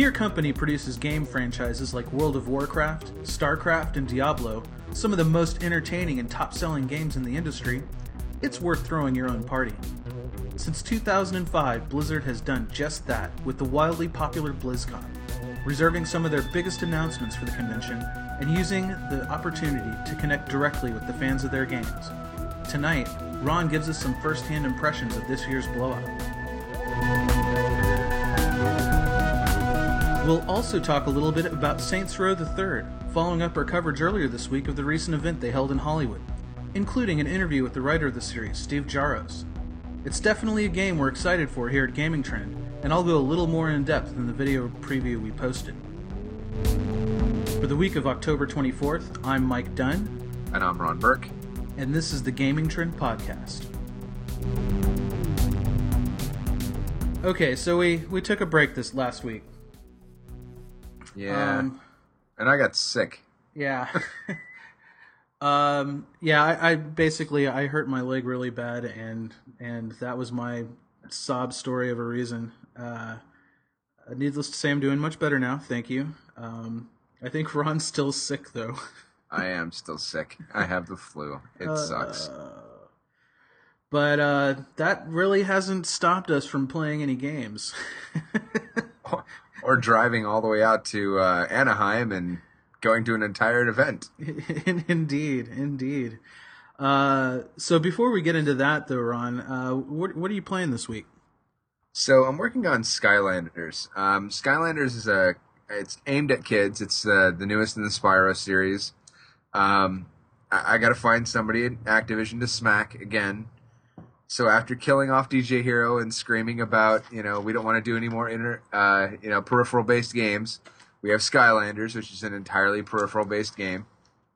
Your company produces game franchises like World of Warcraft, StarCraft, and Diablo, some of the most entertaining and top selling games in the industry, it's worth throwing your own party. Since 2005, Blizzard has done just that with the wildly popular BlizzCon, reserving some of their biggest announcements for the convention and using the opportunity to connect directly with the fans of their games. Tonight, Ron gives us some first hand impressions of this year's blowout. We'll also talk a little bit about Saints Row III, following up our coverage earlier this week of the recent event they held in Hollywood, including an interview with the writer of the series, Steve Jaros. It's definitely a game we're excited for here at Gaming Trend, and I'll go a little more in depth than the video preview we posted. For the week of October 24th, I'm Mike Dunn, And I'm Ron Burke. and this is the Gaming Trend Podcast. Okay, so we, we took a break this last week. Yeah. Um, and I got sick. Yeah. um. Yeah. I, I basically I hurt my leg really bad, and and that was my sob story of a reason. Uh, needless to say, I'm doing much better now. Thank you. Um. I think Ron's still sick though. I am still sick. I have the flu. It sucks. But uh, that really hasn't stopped us from playing any games. Or driving all the way out to uh, Anaheim and going to an entire event. indeed, indeed. Uh, so before we get into that, though, Ron, uh, what what are you playing this week? So I'm working on Skylanders. Um, Skylanders is a it's aimed at kids. It's uh, the newest in the Spyro series. Um, I, I got to find somebody at Activision to smack again. So after killing off DJ Hero and screaming about you know we don't want to do any more inter uh, you know peripheral based games, we have Skylanders, which is an entirely peripheral based game.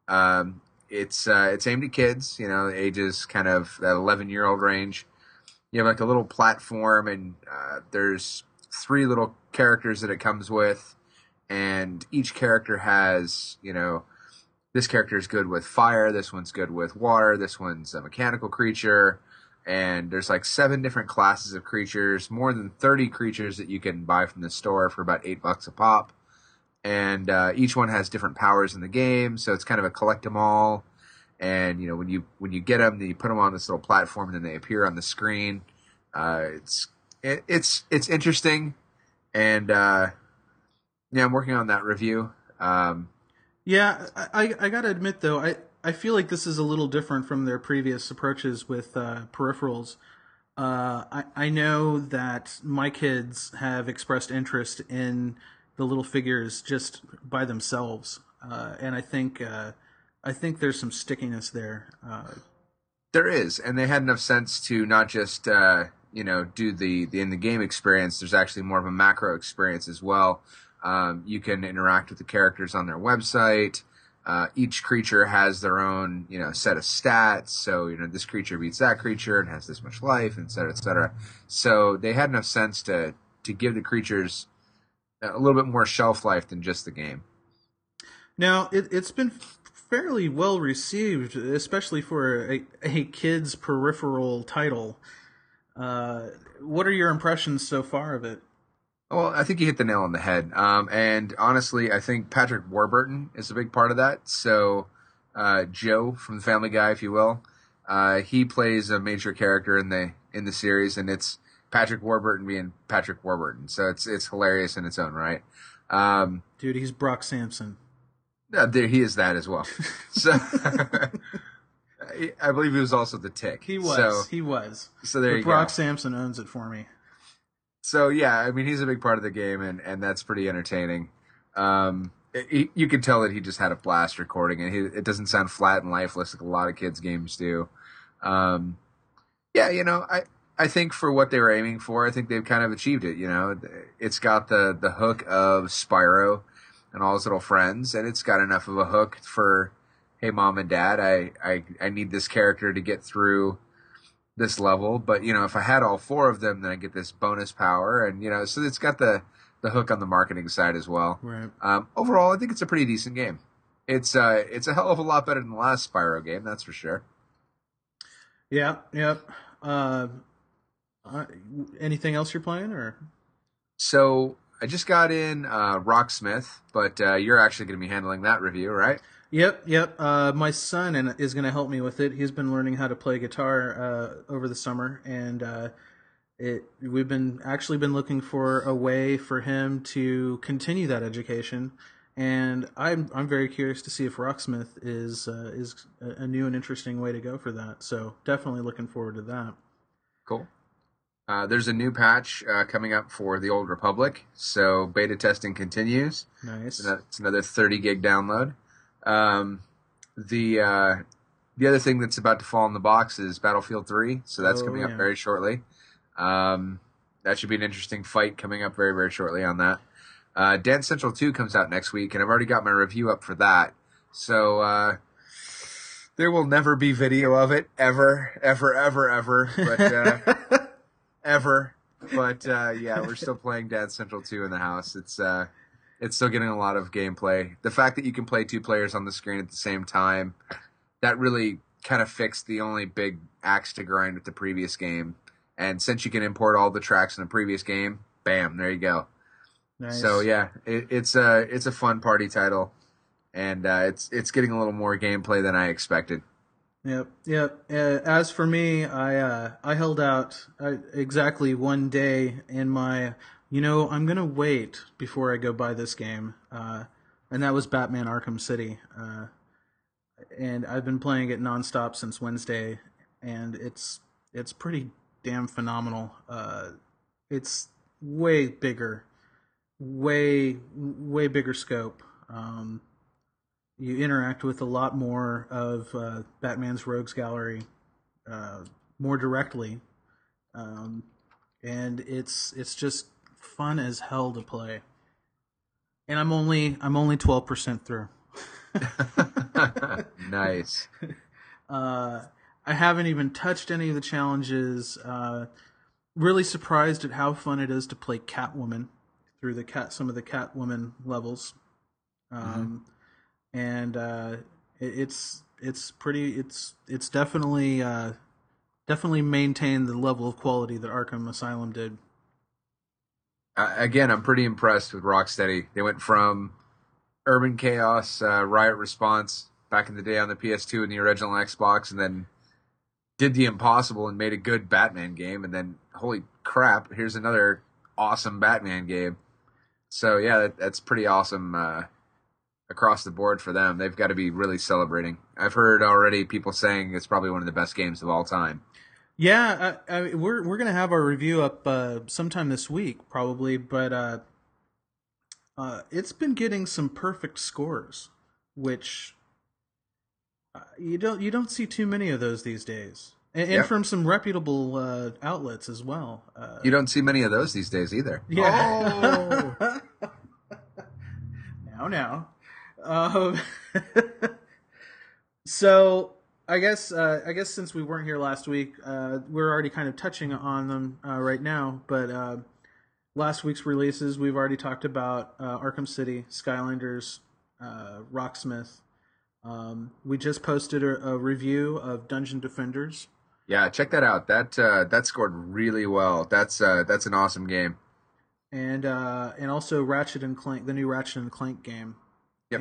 Um, it's uh, it's aimed at kids, you know, ages kind of that 11 year old range you have like a little platform and uh, there's three little characters that it comes with and each character has you know this character is good with fire this one's good with water this one's a mechanical creature and there's like seven different classes of creatures more than 30 creatures that you can buy from the store for about eight bucks a pop and uh, each one has different powers in the game so it's kind of a collect 'em all and you know when you when you get them, then you put them on this little platform, and then they appear on the screen. Uh, it's it, it's it's interesting, and uh, yeah, I'm working on that review. Um, Yeah, I, I gotta admit though, I, I feel like this is a little different from their previous approaches with uh, peripherals. Uh, I, I know that my kids have expressed interest in the little figures just by themselves, uh, and I think uh, I think there's some stickiness there. Uh, there is, and they had enough sense to not just uh, you know do the the in the game experience. There's actually more of a macro experience as well. Um, you can interact with the characters on their website. Uh, each creature has their own, you know, set of stats. So, you know, this creature beats that creature and has this much life, et cetera, et cetera. So they had enough sense to to give the creatures a little bit more shelf life than just the game. Now, it, it's been fairly well received, especially for a, a kid's peripheral title. Uh, what are your impressions so far of it? Well, I think you hit the nail on the head. Um, and honestly, I think Patrick Warburton is a big part of that. So, uh, Joe from the Family Guy, if you will, uh, he plays a major character in the in the series, and it's Patrick Warburton being Patrick Warburton. So it's it's hilarious in its own right. Um, Dude, he's Brock Sampson. uh, there he is that as well. So. I believe he was also the tick. He was. So, he was. so there Brock go. Sampson owns it for me. So yeah, I mean he's a big part of the game, and and that's pretty entertaining. Um, it, you can tell that he just had a blast recording it. He, it doesn't sound flat and lifeless like a lot of kids' games do. Um, yeah, you know, I I think for what they were aiming for, I think they've kind of achieved it. You know, it's got the the hook of Spyro and all his little friends, and it's got enough of a hook for, hey, mom and dad, I I I need this character to get through this level, but you know, if I had all four of them, then I get this bonus power, and you know, so it's got the the hook on the marketing side as well. Right. Um, overall, I think it's a pretty decent game. It's uh, it's a hell of a lot better than the last Spyro game, that's for sure. Yeah. Yep. Uh, uh, anything else you're playing or? So I just got in uh, Rocksmith, but uh, you're actually going to be handling that review, right? Yep, yep. Uh, my son and is going to help me with it. He's been learning how to play guitar uh, over the summer, and uh, it we've been actually been looking for a way for him to continue that education. And I'm I'm very curious to see if Rocksmith is uh, is a new and interesting way to go for that. So definitely looking forward to that. Cool. Uh, there's a new patch uh, coming up for the Old Republic, so beta testing continues. Nice. It's another 30 gig download. Um, the uh, the other thing that's about to fall in the box is Battlefield 3, so that's Oh, coming yeah. up very shortly. Um, that should be an interesting fight coming up very very shortly on that. Uh, Dance Central 2 comes out next week, and I've already got my review up for that. So uh, there will never be video of it ever, ever, ever, ever. But uh, ever. But uh, yeah, we're still playing Dance Central 2 in the house. It's uh, it's still getting a lot of gameplay. The fact that you can play two players on the screen at the same time, that really kind of fixed the only big axe to grind with the previous game. And since you can import all the tracks in the previous game, bam, there you go. nice. So yeah, it, it's a it's a fun party title, and uh, it's it's getting a little more gameplay than I expected. Yep, yep. Uh, as for me, I uh, I held out uh, exactly one day in my. You know, I'm gonna wait before I go buy this game, uh, and that was Batman: Arkham City. Uh, and I've been playing it nonstop since Wednesday, and it's it's pretty damn phenomenal. Uh, it's way bigger, way way bigger scope. Um, you interact with a lot more of uh, Batman's rogues gallery uh, more directly, um, and it's it's just fun as hell to play. And I'm only I'm only twelve percent through. nice. Uh, I haven't even touched any of the challenges. Uh, really surprised at how fun it is to play Catwoman through the cat some of the Catwoman levels, um, and uh, it, it's it's pretty it's it's definitely uh, definitely maintained the level of quality that Arkham Asylum did. Uh, again, I'm pretty impressed with Rocksteady. They went from Urban Chaos, uh, Riot Response back in the day on the PS2 and the original Xbox, and then did the impossible and made a good Batman game. And then, holy crap, here's another awesome Batman game. So yeah, that, that's pretty awesome uh, across the board for them. They've got to be really celebrating. I've heard already people saying it's probably one of the best games of all time. Yeah, I, I, we're we're gonna have our review up uh, sometime this week, probably. But uh, uh, it's been getting some perfect scores, which uh, you don't you don't see too many of those these days, and, and from some reputable uh, outlets as well. Uh, You don't see many of those these days either. yeah. Oh. now, now. Um, so I guess uh, I guess since we weren't here last week, uh, we're already kind of touching on them uh, right now. But uh, last week's releases, we've already talked about uh, Arkham City, Skylanders, uh, Rocksmith. Um, we just posted a, a review of Dungeon Defenders. Yeah, check that out. That uh, that scored really well. That's uh, that's an awesome game. And uh, and also Ratchet and Clank, the new Ratchet and Clank game.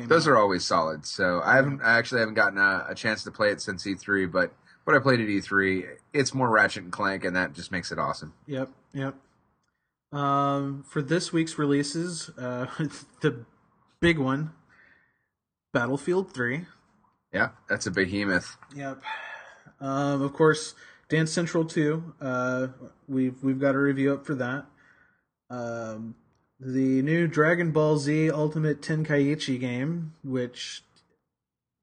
Yep, those out. are always solid. So I haven't, I actually haven't gotten a, a chance to play it since E3, but what I played at E3, it's more Ratchet and Clank, and that just makes it awesome. Yep, yep. Um, for this week's releases, uh, the big one, Battlefield Three. Yeah, that's a behemoth. Yep. Um, of course, Dance Central Two. Uh, we've we've got a review up for that. Um, the new Dragon Ball Z Ultimate Tenkaichi game, which,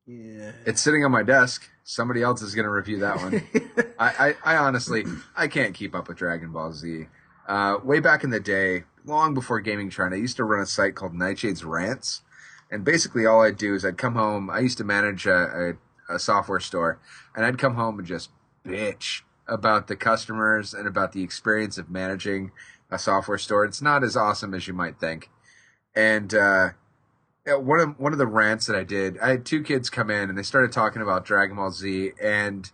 yeah, It's sitting on my desk. Somebody else is going to review that one. I, I, I honestly, I can't keep up with Dragon Ball Z. Uh, way back in the day, long before Gaming Trend, I used to run a site called Nightshade's Rants, and basically all I'd do is I'd come home. I used to manage a, a, a software store, and I'd come home and just bitch about the customers and about the experience of managing a software store. It's not as awesome as you might think, and uh, one of one of the rants that I did, I had two kids come in and they started talking about Dragon Ball Z, and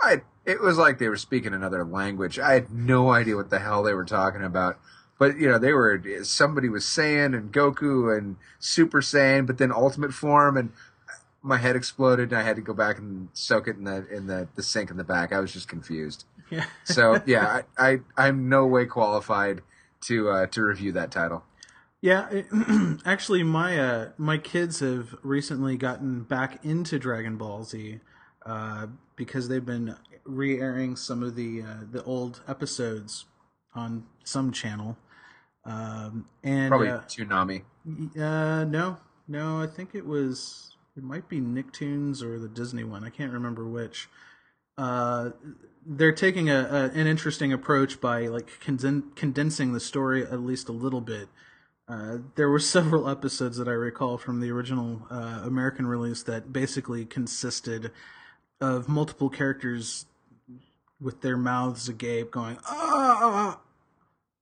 I it was like they were speaking another language. I had no idea what the hell they were talking about. but you know they were somebody was Saiyan and Goku and Super Saiyan, but then Ultimate form, and my head exploded, and I had to go back and soak it in the in the, the sink in the back. I was just confused. Yeah. So yeah, I, I I'm no way qualified to uh, to review that title. Yeah, it, actually, my uh, my kids have recently gotten back into Dragon Ball Z uh, because they've been re-airing some of the uh, the old episodes on some channel. Um, and Probably uh, Toonami. uh, no, no, I think it was it might be Nicktoons or the Disney one. I can't remember which. Uh, they're taking a, a an interesting approach by like conden- condensing the story at least a little bit. Uh, there were several episodes that I recall from the original uh, American release that basically consisted of multiple characters with their mouths agape, going ah,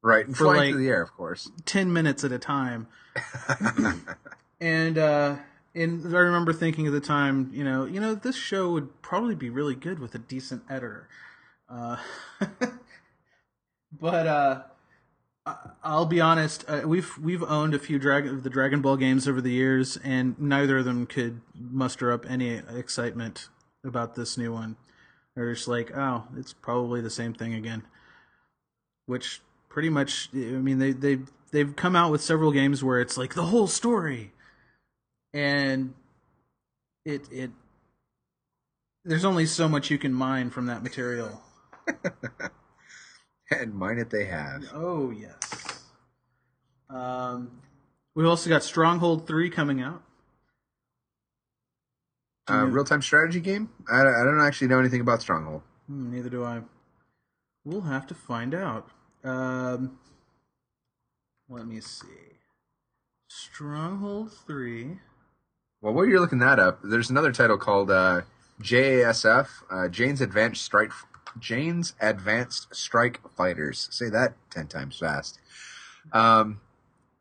Right, and For, flying like- through the air, of course. ten minutes at a time. and uh, and I remember thinking at the time, you know, you know, this show would probably be really good with a decent editor. Uh, but uh, I'll be honest, uh, we've we've owned a few Dragon the Dragon Ball games over the years, and neither of them could muster up any excitement about this new one. They're just like, oh, it's probably the same thing again. Which pretty much, I mean, they they they've come out with several games where it's like the whole story, and it it there's only so much you can mine from that material. And mine it they have. Oh yes. Um, we've also got Stronghold Three coming out. Uh, Real time strategy game? I, I don't actually know anything about Stronghold. Hmm, neither do I. We'll have to find out. Um, let me see. Stronghold Three. Well, while you're looking that up, there's another title called uh, JASF, uh, Jane's Advanced Strike, Jane's Advanced Strike Fighters. Say that ten times fast. Um,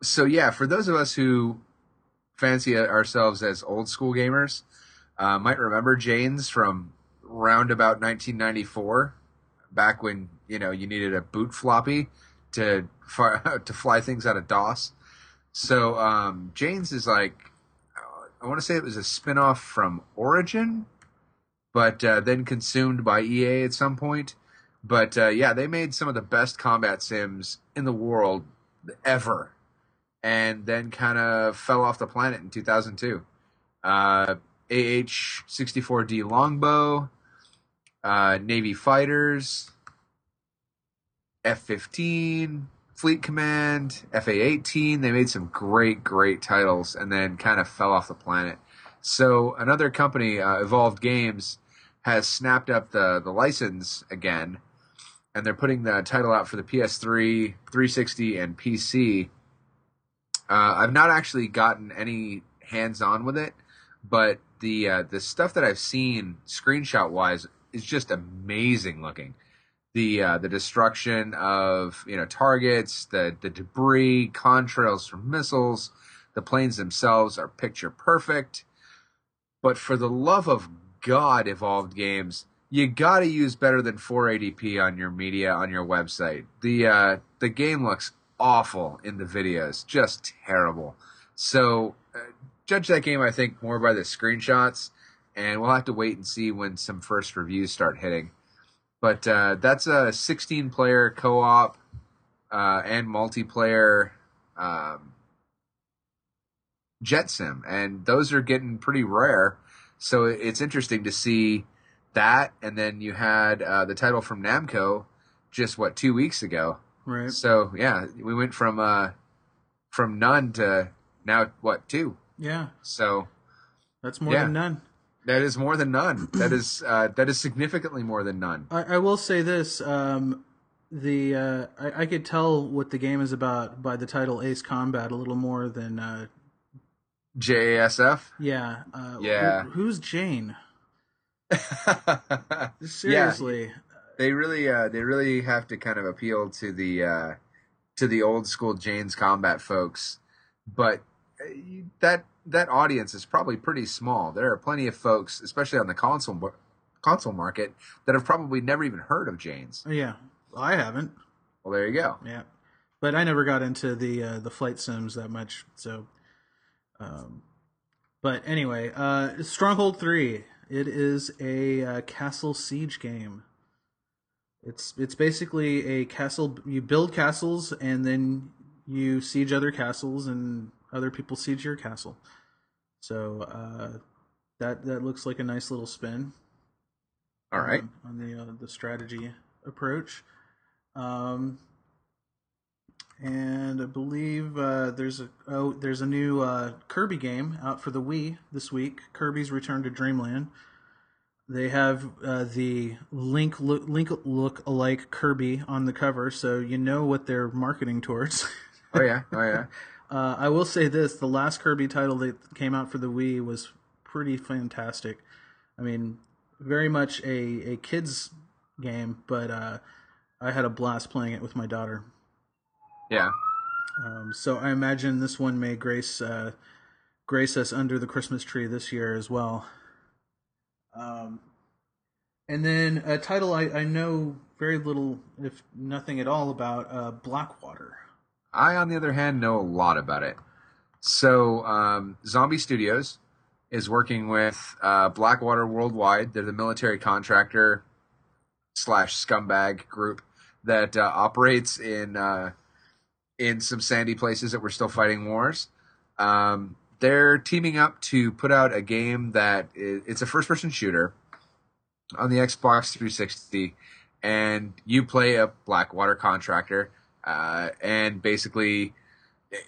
so yeah, for those of us who fancy ourselves as old school gamers, uh, might remember Jane's from round about 1994, back when you know you needed a boot floppy to to fly things out of DOS. So um, Jane's is like I want to say it was a spin-off from Origin, but uh, then consumed by EA at some point. But uh, yeah, they made some of the best combat sims in the world ever, and then kind of fell off the planet in 2002. Uh, AH-64D Longbow, uh, Navy Fighters, F-15, Fleet Command, FA-18. They made some great, great titles, and then kind of fell off the planet. So another company, uh, Evolved Games, has snapped up the the license again, and they're putting the title out for the PS3, 360, and PC. Uh, I've not actually gotten any hands on with it, but the uh, the stuff that I've seen screenshot wise is just amazing looking. The uh, the destruction of you know targets, the the debris, contrails from missiles, the planes themselves are picture perfect. But for the love of God, evolved games, you got to use better than 480p on your media on your website. The uh, the game looks awful in the videos, just terrible. So uh, judge that game, I think, more by the screenshots, and we'll have to wait and see when some first reviews start hitting. But uh, that's a 16 player co op uh, and multiplayer um, jet sim, and those are getting pretty rare. So it's interesting to see that, and then you had uh, the title from Namco just what two weeks ago. Right. So yeah, we went from uh, from none to now what two. Yeah, So that's more Yeah. than none. that is more than none. that is uh, that is significantly more than none. I, I will say this: um, the uh, I, I could tell what the game is about by the title Ace Combat a little more than uh, JASF. yeah. Uh, Yeah. who- who's Jane? yeah, Seriously, they really uh, they really have to kind of appeal to the uh, to the old school Jane's combat folks, but uh, that that audience is probably pretty small. There are plenty of folks, especially on the console console market, that have probably never even heard of Jane's. yeah. I haven't. Well, there you go. Yeah. but I never got into the uh, the flight sims that much. So, um, but anyway, uh, Stronghold Three. It is a uh, castle siege game. It's it's basically a castle. You build castles and then you siege other castles, and other people siege your castle. So uh, that that looks like a nice little spin. All right. On, on the uh, the strategy approach. Um, and I believe uh, there's a oh there's a new uh, Kirby game out for the Wii this week. Kirby's Return to Dreamland. They have uh, the Link look, Link look alike Kirby on the cover, so you know what they're marketing towards. oh yeah, oh yeah. Uh, I will say this: the last Kirby title that came out for the Wii was pretty fantastic. I mean, very much a a kids game, but uh, I had a blast playing it with my daughter. Yeah. Um, so I imagine this one may grace uh, grace us under the Christmas tree this year as well. Um, and then a title I, I know very little, if nothing at all, about uh, Blackwater. I, on the other hand, know a lot about it. So, um, Zombie Studios is working with uh, Blackwater Worldwide. They're the military contractor slash scumbag group that uh, operates in uh, in some sandy places that we're still fighting wars. Um, they're teaming up to put out a game that is, it's a first person shooter on the Xbox 360, and you play a Blackwater contractor, uh, and basically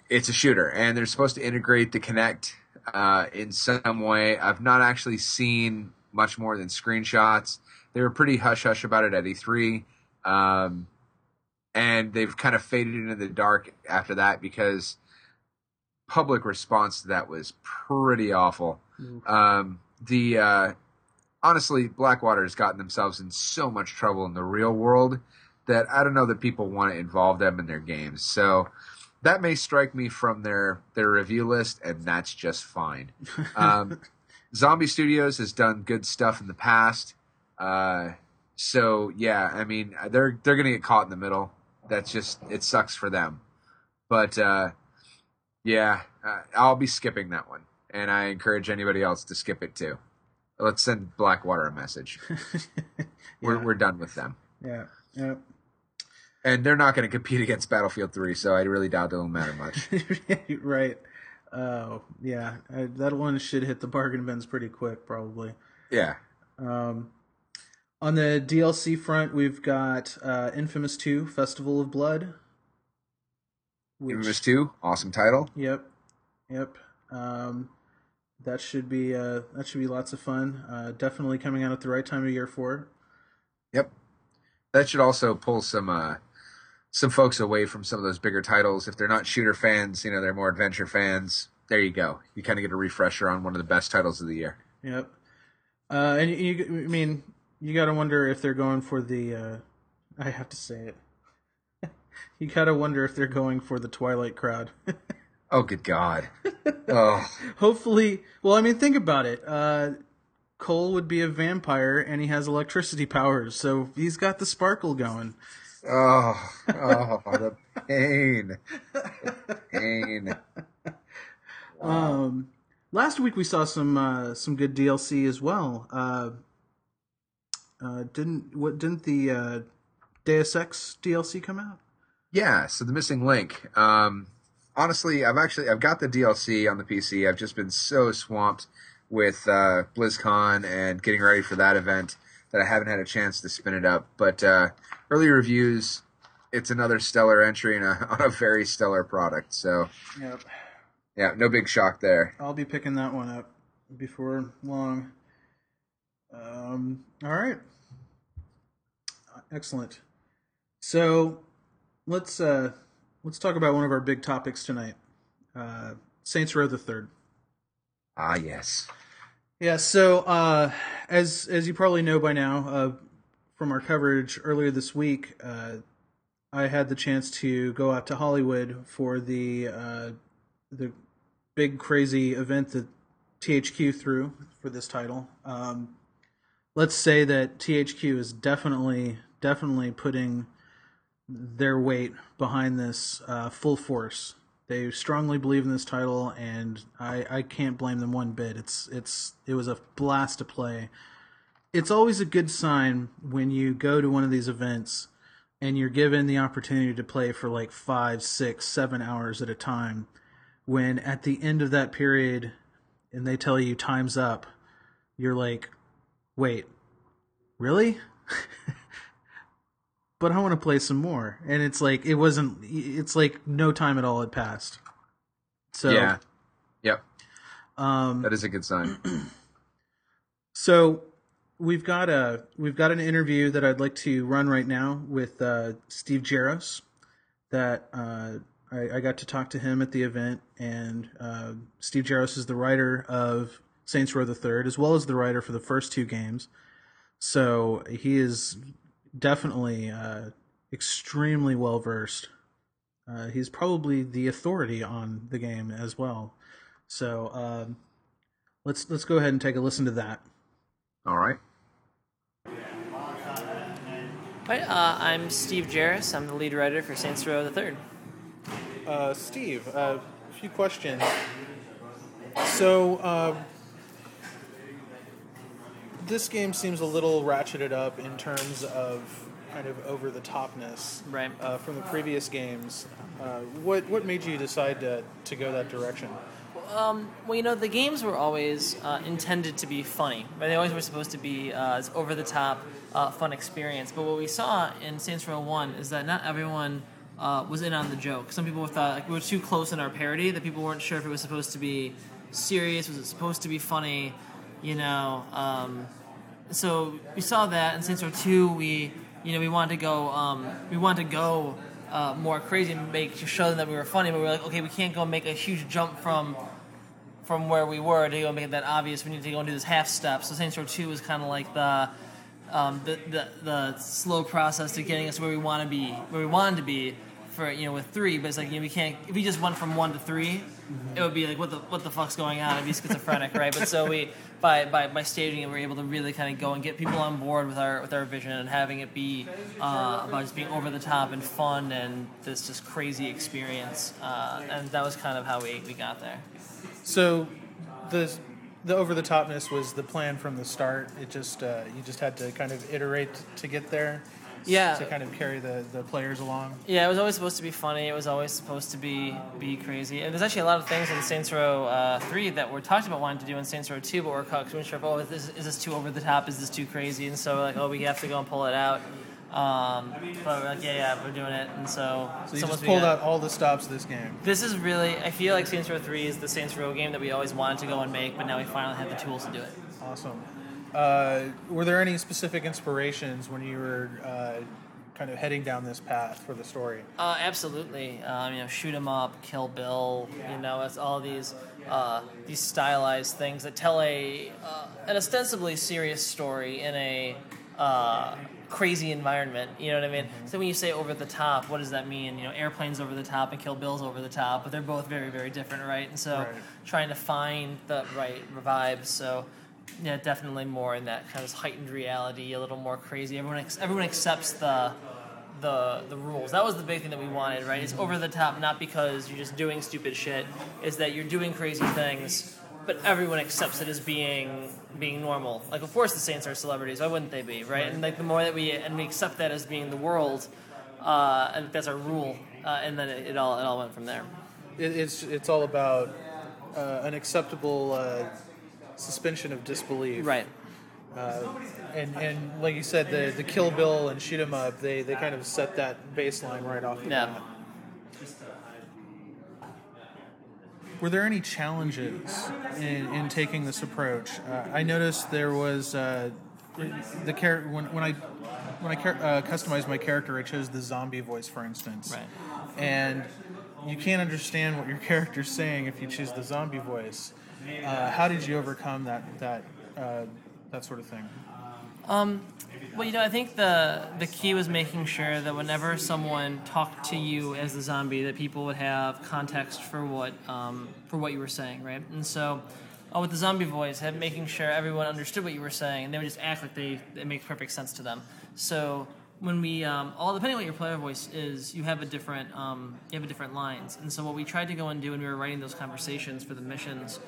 it's a shooter, and they're supposed to integrate the Kinect uh, in some way. I've not actually seen much more than screenshots. They were pretty hush hush about it at E3. Um, and they've kind of faded into the dark after that because public response to that was pretty awful. Mm. Um, the uh, honestly, Blackwater has gotten themselves in so much trouble in the real world that I don't know that people want to involve them in their games. So that may strike me from their their review list, and that's just fine. Um, Zombie Studios has done good stuff in the past. Uh, so yeah, I mean they're they're gonna get caught in the middle that's just it sucks for them. But uh, yeah, uh, I'll be skipping that one, and I encourage anybody else to skip it too. Let's send Blackwater a message. yeah. We're we're done with them. Yeah. Yep. And they're not going to compete against Battlefield 3, so I really doubt it'll matter much. right. Oh, yeah. I, that one should hit the bargain bins pretty quick, probably. Yeah. Um, on the DLC front, we've got uh, Infamous 2 Festival of Blood. Which, Infamous 2, awesome title. Yep. Yep. Um, that should be uh, that should be lots of fun. Uh, definitely coming out at the right time of year for it. Yep. That should also pull some uh, some folks away from some of those bigger titles. If they're not shooter fans, you know, they're more adventure fans. There you go. You kind of get a refresher on one of the best titles of the year. Yep. Uh, and you, I mean, you got to wonder if they're going for the. Uh, I have to say it. you got to wonder if they're going for the Twilight crowd. oh, good God! Oh, hopefully. Well, I mean, think about it. Uh, Cole would be a vampire, and he has electricity powers, so he's got the sparkle going. Oh, oh, the pain, the pain. Wow. Um, last week we saw some uh, some good DLC as well. Uh, uh, didn't what didn't the uh, Deus Ex DLC come out? Yeah, so the missing link. Um, honestly, I've actually I've got the DLC on the PC. I've just been so swamped with uh, BlizzCon and getting ready for that event that I haven't had a chance to spin it up. But uh, early reviews, it's another stellar entry a, on a very stellar product. So, yep. yeah, no big shock there. I'll be picking that one up before long. Um, all right. Excellent. So let's uh, let's talk about one of our big topics tonight. Uh, Saints Row the Third. Ah, yes. Yeah. So uh, as as you probably know by now uh, from our coverage earlier this week, uh, I had the chance to go out to Hollywood for the uh, the big crazy event that THQ threw for this title. Um, let's say that THQ is definitely definitely putting their weight behind this uh, full force. They strongly believe in this title, and I, I can't blame them one bit. It's it's it was a blast to play. It's always a good sign when you go to one of these events and you're given the opportunity to play for like five, six, seven hours at a time. When at the end of that period, and they tell you time's up, you're like, wait, really? but I want to play some more. And it's like it wasn't. It's like no time at all had passed. So yeah, yep, um, that is a good sign. so we've got a we've got an interview that I'd like to run right now with uh, Steve Jaros. That uh, I, I, got to talk to him at the event, and uh, Steve Jaros is the writer of Saints Row the Third, as well as the writer for the first two games. So he is definitely uh, extremely well versed. Uh, he's probably the authority on the game as well. So um, let's let's go ahead and take a listen to that. All right. Hi, uh, I'm Steve Jaros. I'm the lead writer for Saints Row the Third. Uh, Steve, uh, a few questions. So, uh, this game seems a little ratcheted up in terms of kind of over the topness Right. uh, from the previous games. Uh, what what made you decide to, to go that direction? Um, well, you know, the games were always uh, intended to be funny. Right? They always were supposed to be uh, this over the top, uh, fun experience. But what we saw in Saints Row 1 is that not everyone uh, was in on the joke. Some people thought like, we were too close in our parody, that people weren't sure if it was supposed to be serious, was it supposed to be funny, you know. Um, so we saw that in Saints Row 2, we, you know, we wanted to go, um, we wanted to go uh, more crazy and make to show them that we were funny, but we were like, okay, we can't go make a huge jump from from where we were to go make that obvious. We need to go and do this half step. So Saints Row Two was kind of like the, um, the, the the slow process to getting us where we want to be, where we wanted to be for you know with three. But it's like you know, we can't if we just went from one to 3 it would be like what the what the fuck's going on? It'd be schizophrenic, right? But so we by, by by staging it, we're able to really kind of go and get people on board with our with our vision and having it be uh, about just being over the top and fun and this just crazy experience. Uh, and that was kind of how we we got there. So, the the over the topness was the plan from the start. It just uh, you just had to kind of iterate to get there. Yeah. To kind of carry the, the players along. Yeah, it was always supposed to be funny. It was always supposed to be be crazy. And there's actually a lot of things in Saints Row uh, 3 that were talked about wanting to do in Saints Row 2, but we're caught sure, oh, is this, is this too over the top? Is this too crazy? And so we're like, oh, we have to go and pull it out. Um, but we're like, yeah, yeah, we're doing it. And so, So you just pulled out all the stops this game. This is really, I feel like Saints Row 3 is the Saints Row game that we always wanted to go and make, but now we finally have the tools to do it. Awesome. Uh, were there any specific inspirations when you were uh, kind of heading down this path for the story? Uh, absolutely. Um, you know, shoot 'em up, Kill Bill. You know, it's all these uh, these stylized things that tell a uh, an ostensibly serious story in a uh, crazy environment. You know what I mean? So when you say over the top, what does that mean? You know, airplanes over the top and Kill Bill's over the top, but they're both very very different, right? And so Right. trying to find the right vibe. So. Yeah, definitely more in that kind of heightened reality, a little more crazy. Everyone, ex- everyone accepts the the the rules. That was the big thing that we wanted, right? It's over the top, not because you're just doing stupid shit. Is that you're doing crazy things, but everyone accepts it as being being normal. Like, of course, the Saints are celebrities. Why wouldn't they be, right? And like the more that we and we accept that as being the world, uh, and that's our rule, uh, and then it, it all it all went from there. It, it's it's all about uh, an acceptable uh, suspension of disbelief. Right. And and like you said, the the Kill Bill and Shoot 'Em Up, they they kind of set that baseline right off the Yeah. bat. Were there any challenges in, in taking this approach? Uh, I noticed there was uh, the character when when I when I uh, customized my character, I chose the zombie voice, for instance. Right. And you can't understand what your character's saying if you choose the zombie voice. Uh, how did you overcome that that uh, that sort of thing? Well, you know, I think the the key was making sure that whenever someone talked to you as the zombie, that people would have context for what um, for what you were saying, right? And so, uh, with the zombie voice, had making sure everyone understood what you were saying, and they would just act like they it makes perfect sense to them. So when we um, all depending on what your player voice is, you have a different um, you have a different lines. And so what we tried to go and do when we were writing those conversations for the missions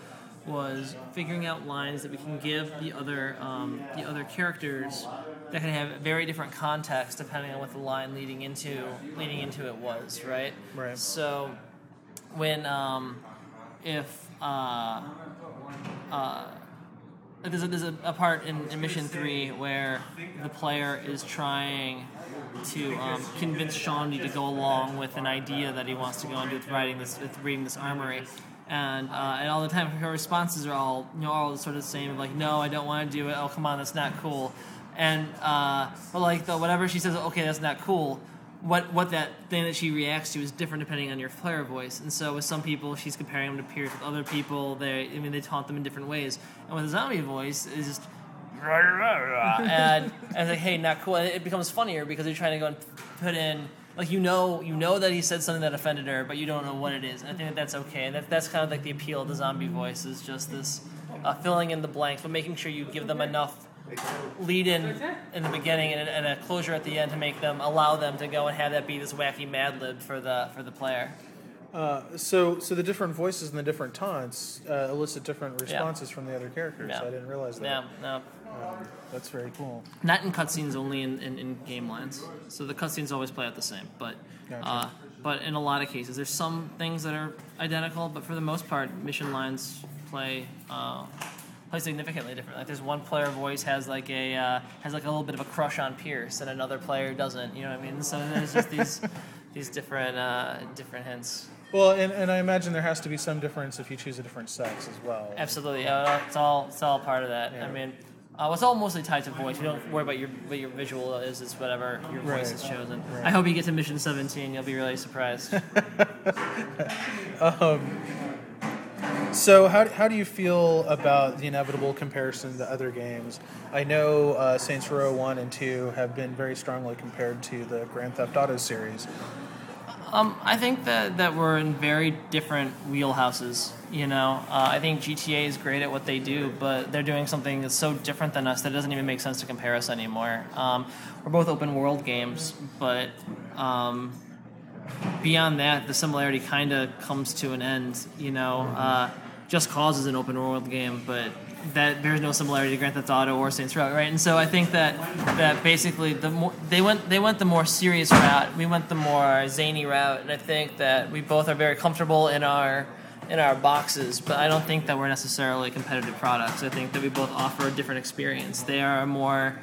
was figuring out lines that we can give the other um, the other characters that can have very different context depending on what the line leading into leading into it was, right? Right. So when um, if uh, uh, there's a, there's a, a part in, in mission three where the player is trying to um, convince Shaundi to go along with an idea that he wants to go and do with writing this with reading this armory. And, uh, and all the time her responses are all you know all sort of the same like no I don't want to do it oh come on that's not cool and uh, but like the whatever she says okay that's not cool what what that thing that she reacts to is different depending on your player voice. And so with some people, she's comparing them to peers With other people, they I mean they taunt them in different ways. And with a zombie voice, it's just and, and it's like hey not cool. And it becomes funnier because you're trying to go and put in like you know you know that he said something that offended her, but you don't know what it is. And I think that that's okay. And that, that's kind of like the appeal of the zombie voice is just this uh, filling in the blanks, but making sure you give them enough lead in in the beginning and, and, a closure at the end to make them allow them to go and have that be this wacky Mad Lib for the for the player. Uh, so, so the different voices and the different taunts uh, elicit different responses from the other characters. Yeah. I didn't realize that. Yeah, no. Um, that's very cool. Not in cutscenes, only in, in, in game lines. So the cutscenes always play out the same. But Gotcha. uh, but in a lot of cases, there's some things that are identical, but for the most part, mission lines play uh, play significantly different. Like there's one player voice has like a uh, has like a little bit of a crush on Pierce, and another player doesn't. You know what I mean? So there's just these these different uh, different hints. Well, and, and I imagine there has to be some difference if you choose a different sex as well. Absolutely, uh, it's all it's all part of that. Yeah. I mean, uh, it's all mostly tied to voice. You don't worry about your what your visual is. It's whatever your Right. voice is chosen. Right. I hope you get to mission 17. You'll be really surprised. So, how, how do you feel about the inevitable comparison to other games? I know uh, Saints Row 1 and 2 have been very strongly compared to the Grand Theft Auto series. Um, I think that that we're in very different wheelhouses. You know, uh, I think GTA is great at what they do, but they're doing something that's so different than us that it doesn't even make sense to compare us anymore. Um, we're both open world games, but um, beyond that, the similarity kind of comes to an end. You know, uh, Just Cause is an open world game, but that bears no similarity to Grand Theft Auto or Saints Row, right? And so I think that that basically the more they went they went the more serious route, we went the more zany route, and I think that we both are very comfortable in our in our boxes, but I don't think that we're necessarily competitive products. I think that we both offer a different experience. They are a more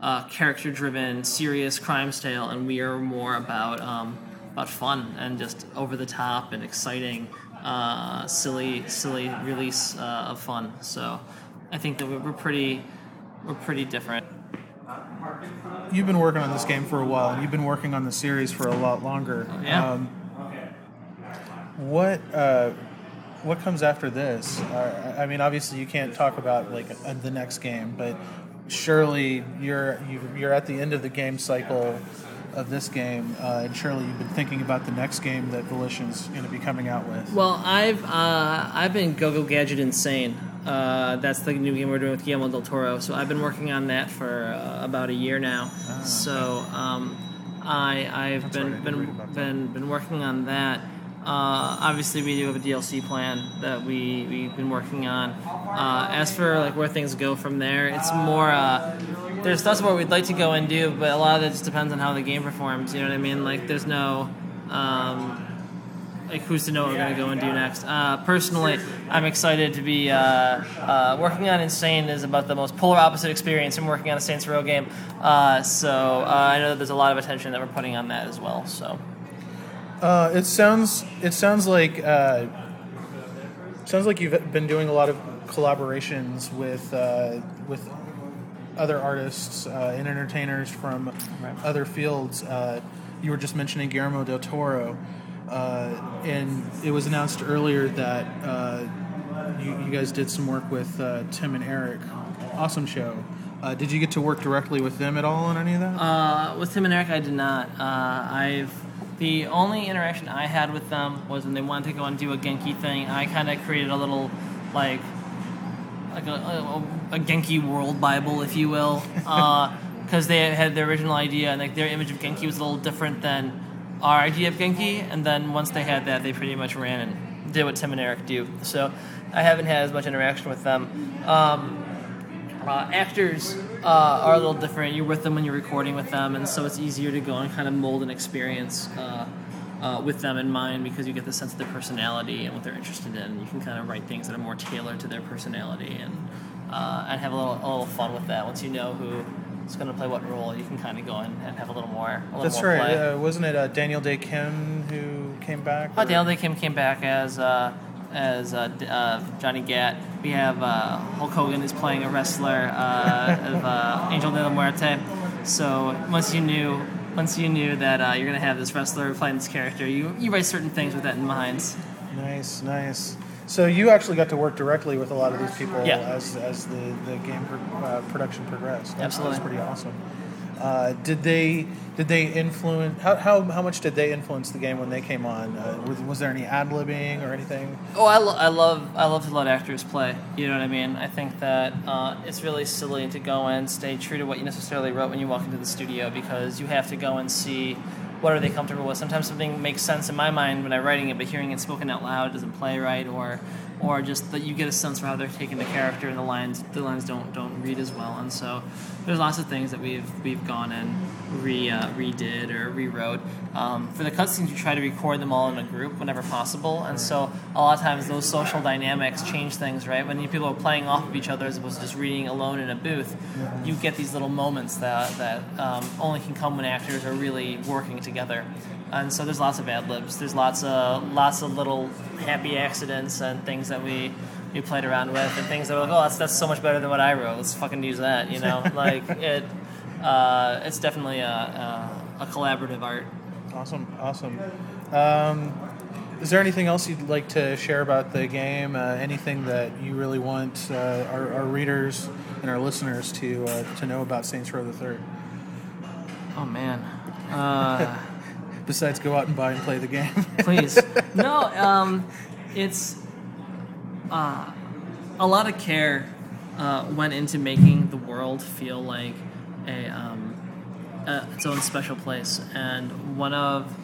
uh, character-driven, serious crimes tale, and we are more about um, about fun and just over the top and exciting, uh, silly, silly release uh, of fun. So I think that we're we're pretty we're pretty different. You've been working on this game for a while, and you've been working on the series for a lot longer. Yeah. Um, what uh, what comes after this? Uh, I mean, obviously, you can't talk about like uh, the next game, but surely you're you- you're at the end of the game cycle of this game, uh, and surely you've been thinking about the next game that Volition's going to be coming out with. Well, I've uh, I've been Go Go Gadget insane. Uh, that's the new game we're doing with Guillermo del Toro. So I've been working on that for uh, about a year now. So um, I I've been been been been working on that. Uh, obviously, we do have a DLC plan that we we've been working on. Uh, as for like where things go from there, it's more. Uh, there's stuff where we'd like to go and do, but a lot of it just depends on how the game performs. You know what I mean? Like, there's no. Um, like who's to know what we're going to go and do next. Uh, personally, I'm excited to be uh, uh, working on Insane is about the most polar opposite experience from working on a Saints Row game. Uh, so uh, I know that there's a lot of attention that we're putting on that as well. So Uh, it sounds it sounds like uh, sounds like you've been doing a lot of collaborations with uh, with other artists uh, and entertainers from other fields. Uh, you were just mentioning Guillermo del Toro, uh, and it was announced earlier that uh, you, you guys did some work with uh, Tim and Eric. Awesome show. Uh, did you get to work directly with them at all on any of that? uh, with Tim and Eric, I did not. Uh, I've the only interaction I had with them was when they wanted to go and do a Genki thing. I kind of created a little like like a, a, a Genki world Bible, if you will. Uh, because they had their original idea and like their image of Genki was a little different than our idea of Genki. And then once they had that, they pretty much ran and did what Tim and Eric do. So I haven't had as much interaction with them. Um, uh, actors uh, are a little different. You're with them when you're recording with them, and so it's easier to go and kind of mold an experience uh, uh, with them in mind because you get the sense of their personality and what they're interested in. You can kind of write things that are more tailored to their personality and uh, and have a little, a little fun with that. Once you know who is going to play what role, you can kind of go in and have a little more. A little That's more right. Uh, wasn't it uh, Daniel Dae Kim who came back? Oh, or- Daniel Dae Kim came back as uh, as uh, uh, Johnny Gat. We have uh, Hulk Hogan is playing a wrestler uh, of uh, Angel de la Muerte. So once you knew once you knew that uh, you're gonna have this wrestler playing this character, you you write certain things with that in mind. Nice, nice. So you actually got to work directly with a lot of these people Yeah. as, as the, the game pro- uh, production progressed. That's, Absolutely. that's pretty awesome. Uh, did they did they influence how, how, how much did they influence the game when they came on? Uh, was, was there any ad libbing or anything? Oh, I, lo- I love I love to let actors play. You know what I mean? I think that uh, it's really silly to go and stay true to what you necessarily wrote when you walk into the studio because you have to go and see what are they comfortable with. Sometimes something makes sense in my mind when I'm writing it, but hearing it spoken out loud doesn't play right, or or just that you get a sense for how they're taking the character and the lines the lines don't don't read as well. And so there's lots of things that we've we've gone and re uh, redid or rewrote. Um, for the cutscenes, you try to record them all in a group whenever possible, and so a lot of times those social dynamics change things. Right when people are playing off of each other as opposed to just reading alone in a booth, you get these little moments that that um, only can come when actors are really working together. And so there's lots of ad libs. There's lots of lots of little happy accidents and things that we we played around with, and things that were like, oh, that's that's so much better than what I wrote. Let's fucking use that. You know, like it. Uh, it's definitely a, a, a collaborative art. Awesome, awesome. Um, is there anything else you'd like to share about the game? Uh, anything that you really want uh, our, our readers and our listeners to uh, to know about Saints Row the Third? Oh man. Besides, go out and buy and play the game. please. No, um, it's uh, a lot of care uh, went into making the world feel like a, um, a its own special place, and one of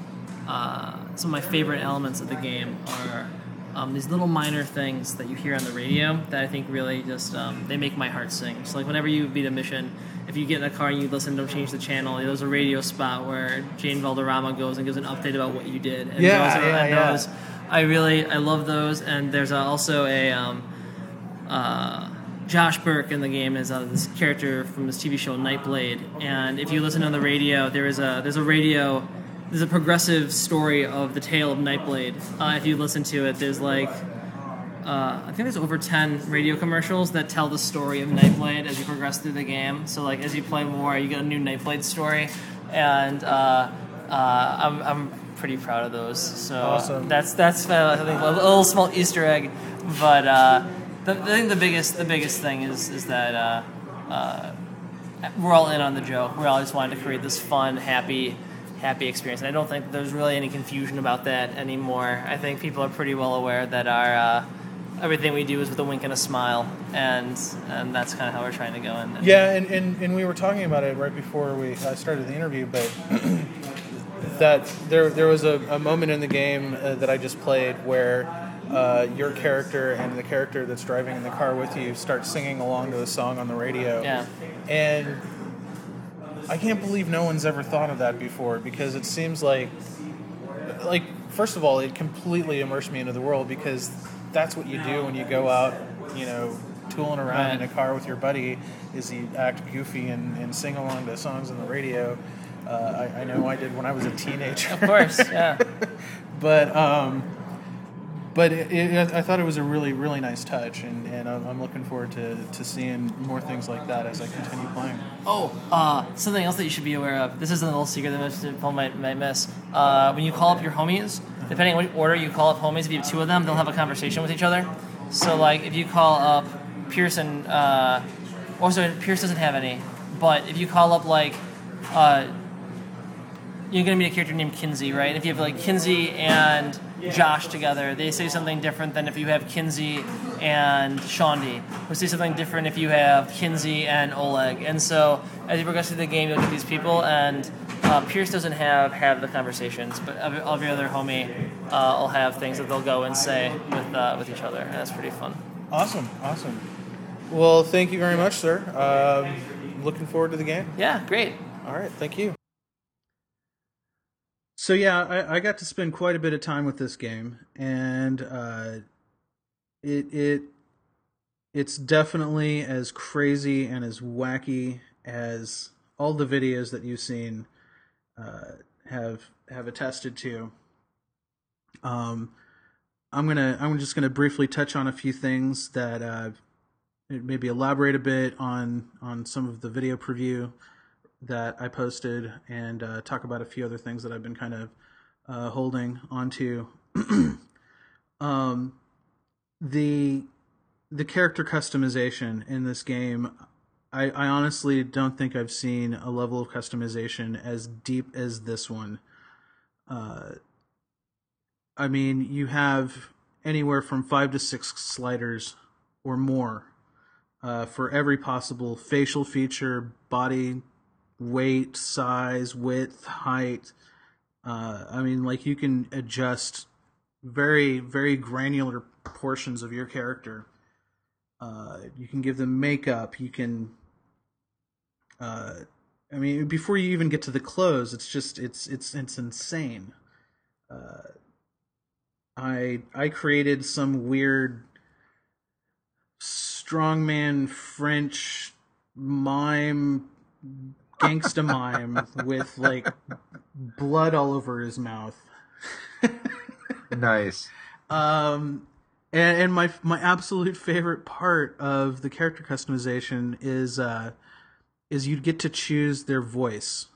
uh, some of my favorite elements of the game are. Um, these little minor things that you hear on the radio that I think really just um, they make my heart sing. So like whenever you beat a mission, if you get in a car and you listen, don't change the channel. There's a radio spot where Jane Valderrama goes and gives an update about what you did. And Yeah, those yeah, yeah. those I really I love those. And there's also a um, uh, Josh Birk in the game is uh, this character from this TV show Nightblade. And if you listen on the radio, there is a there's a radio there's a progressive story of the tale of Nightblade. Uh, if you listen to it, there's like uh, I think there's over 10 radio commercials that tell the story of Nightblade as you progress through the game. So, like, as you play more, you get a new Nightblade story. And uh, uh, I'm, I'm pretty proud of those. So, Awesome. that's, that's uh, I think, a little small Easter egg. But uh, the, I think the biggest, the biggest thing is, is that uh, uh, we're all in on the joke. We all just wanted to create this fun, happy, happy experience. And I don't think there's really any confusion about that anymore. I think people are pretty well aware that our uh, everything we do is with a wink and a smile, and and that's kind of how we're trying to go. And, and Yeah, and, and, and we were talking about it right before we uh, started the interview, but that there there was a, a moment in the game uh, that I just played where uh, your character and the character that's driving in the car with you start singing along to the song on the radio. Yeah. And I can't believe no one's ever thought of that before because it seems like like first of all it completely immersed me into the world because that's what you do when you go out you know tooling around Right. in a car with your buddy is you act goofy and, and sing along to songs on the radio uh, I, I know I did when I was a teenager of course, yeah. but um, but it, it, I thought it was a really really nice touch and, and I'm, looking forward to, to seeing more things like that as I continue playing Oh, uh, something else that you should be aware of. This is a little secret that most people might, might miss. Uh, when you call up your homies, depending on what order you call up homies, if you have two of them, they'll have a conversation with each other. So, like, if you call up Pearson, uh, sorry, Pierce doesn't have any, but if you call up, like, uh, you're going to meet a character named Kinzie, right? If you have like Kinzie and Josh together, they say something different than if you have Kinzie and Shaundi. Or say something different if you have Kinzie and Oleg. And so as you progress through the game, you'll get these people, and uh, Pierce doesn't have have the conversations, but every, every other homie uh, will have things that they'll go and say with uh, with each other, and that's pretty fun. Awesome, awesome. Well, thank you very much, sir. Um, looking forward to the game. Yeah, great. All right, thank you. So yeah, I, I got to spend quite a bit of time with this game, and uh, it it it's definitely as crazy and as wacky as all the videos that you've seen uh, have have attested to. Um, I'm gonna I'm just gonna briefly touch on a few things that uh, maybe elaborate a bit on on some of the video preview that I posted and uh, talk about a few other things that I've been kind of uh, holding onto. um, the the character customization in this game, I, I honestly don't think I've seen a level of customization as deep as this one. Uh, I mean, you have anywhere from five to six sliders or more uh, for every possible facial feature, body weight, size, width, height. Uh, I mean, like you can adjust very, very granular portions of your character. Uh, you can give them makeup. You can. Uh, I mean, before you even get to the clothes, it's just it's it's it's insane. Uh, I I created some weird strongman French mime gangsta mime with like blood all over his mouth. nice. Um, and, and my my absolute favorite part of the character customization is uh, is you get to choose their voice.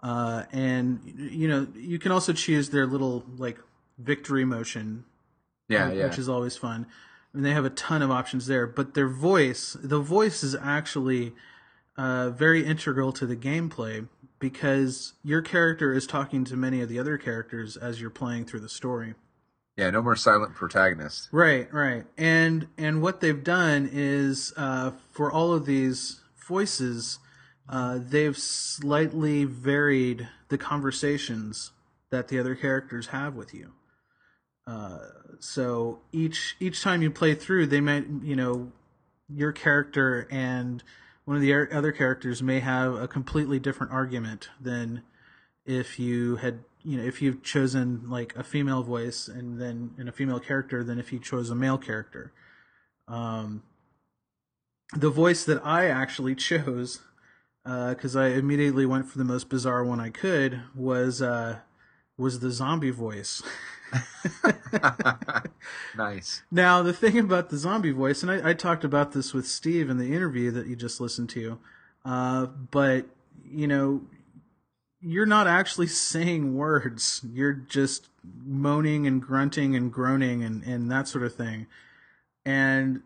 Uh, and you know you can also choose their little like victory motion. Yeah, which yeah. is always fun. And they have a ton of options there, but their voice, the voice is actually uh, very integral to the gameplay because your character is talking to many of the other characters as you're playing through the story. Yeah, no more silent protagonist. Right, right. And and what they've done is uh, for all of these voices, uh, they've slightly varied the conversations that the other characters have with you. Uh, so each each time you play through, they might you know your character and one of the other characters may have a completely different argument than if you had you know if you've chosen like a female voice and then in a female character than if you chose a male character. Um, the voice that i actually chose because uh, i immediately went for the most bizarre one i could was uh, was the zombie voice nice. Now, the thing about the zombie voice, and I, I, talked about this with Steve in the interview that you just listened to, uh, but, you know, you're not actually saying words. You're just moaning and grunting and groaning and, and that sort of thing. And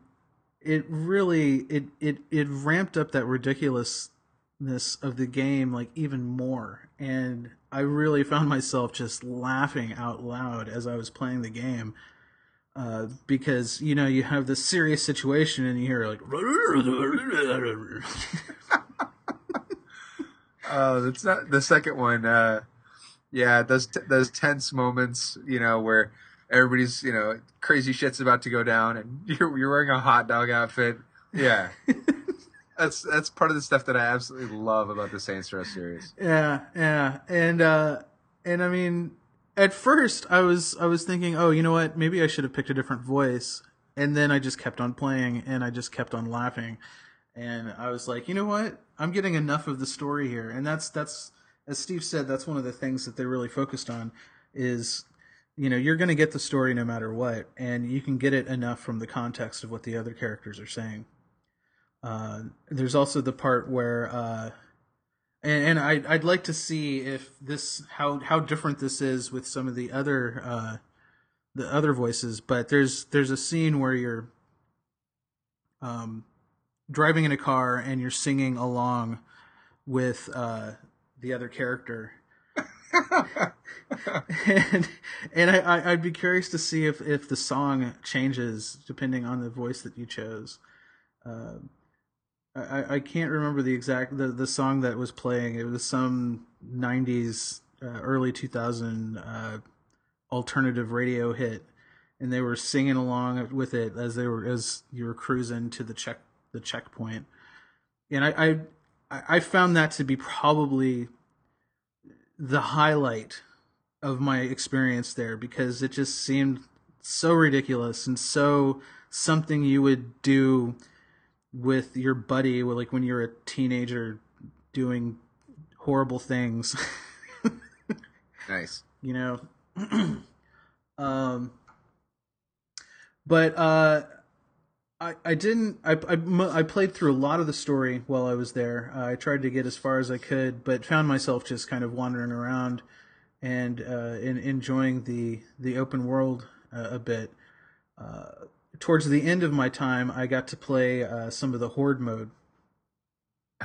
it really, it, it, it ramped up that ridiculousness of the game, like, even more. And I really found myself just laughing out loud as I was playing the game. Uh, because you know you have this serious situation and you hear like oh that's not the second one uh, yeah those t- those tense moments you know where everybody's you know crazy shit's about to go down and you're you're wearing a hot dog outfit yeah that's that's part of the stuff that I absolutely love about the Saints Row series. Yeah, yeah, and uh, and I mean, at first I was I was thinking, oh, you know what? Maybe I should have picked a different voice, and then I just kept on playing, and I just kept on laughing, and I was like, you know what? I'm getting enough of the story here, and that's that's as Steve said, that's one of the things that they're really focused on is you know you're going to get the story no matter what and you can get it enough from the context of what the other characters are saying uh, there's also the part where, uh, and, and I, I'd like to see if this how how different this is with some of the other uh, the other voices. But there's there's a scene where you're um, driving in a car and you're singing along with uh, the other character. and and I, I'd be curious to see if if the song changes depending on the voice that you chose. Uh, I I can't remember the exact the the song that was playing. It was some '90s, uh, early 2000 uh, alternative radio hit, and they were singing along with it as they were as you were cruising to the check the checkpoint. And I I, I found that to be probably the highlight of my experience there because it just seemed so ridiculous and so something you would do with your buddy like when you're a teenager doing horrible things nice you know um but uh I, I didn't I, I, I played through a lot of the story while I was there. Uh, I tried to get as far as I could, but found myself just kind of wandering around and uh, in, enjoying the the open world uh, a bit. Uh, towards the end of my time, I got to play uh, some of the horde mode.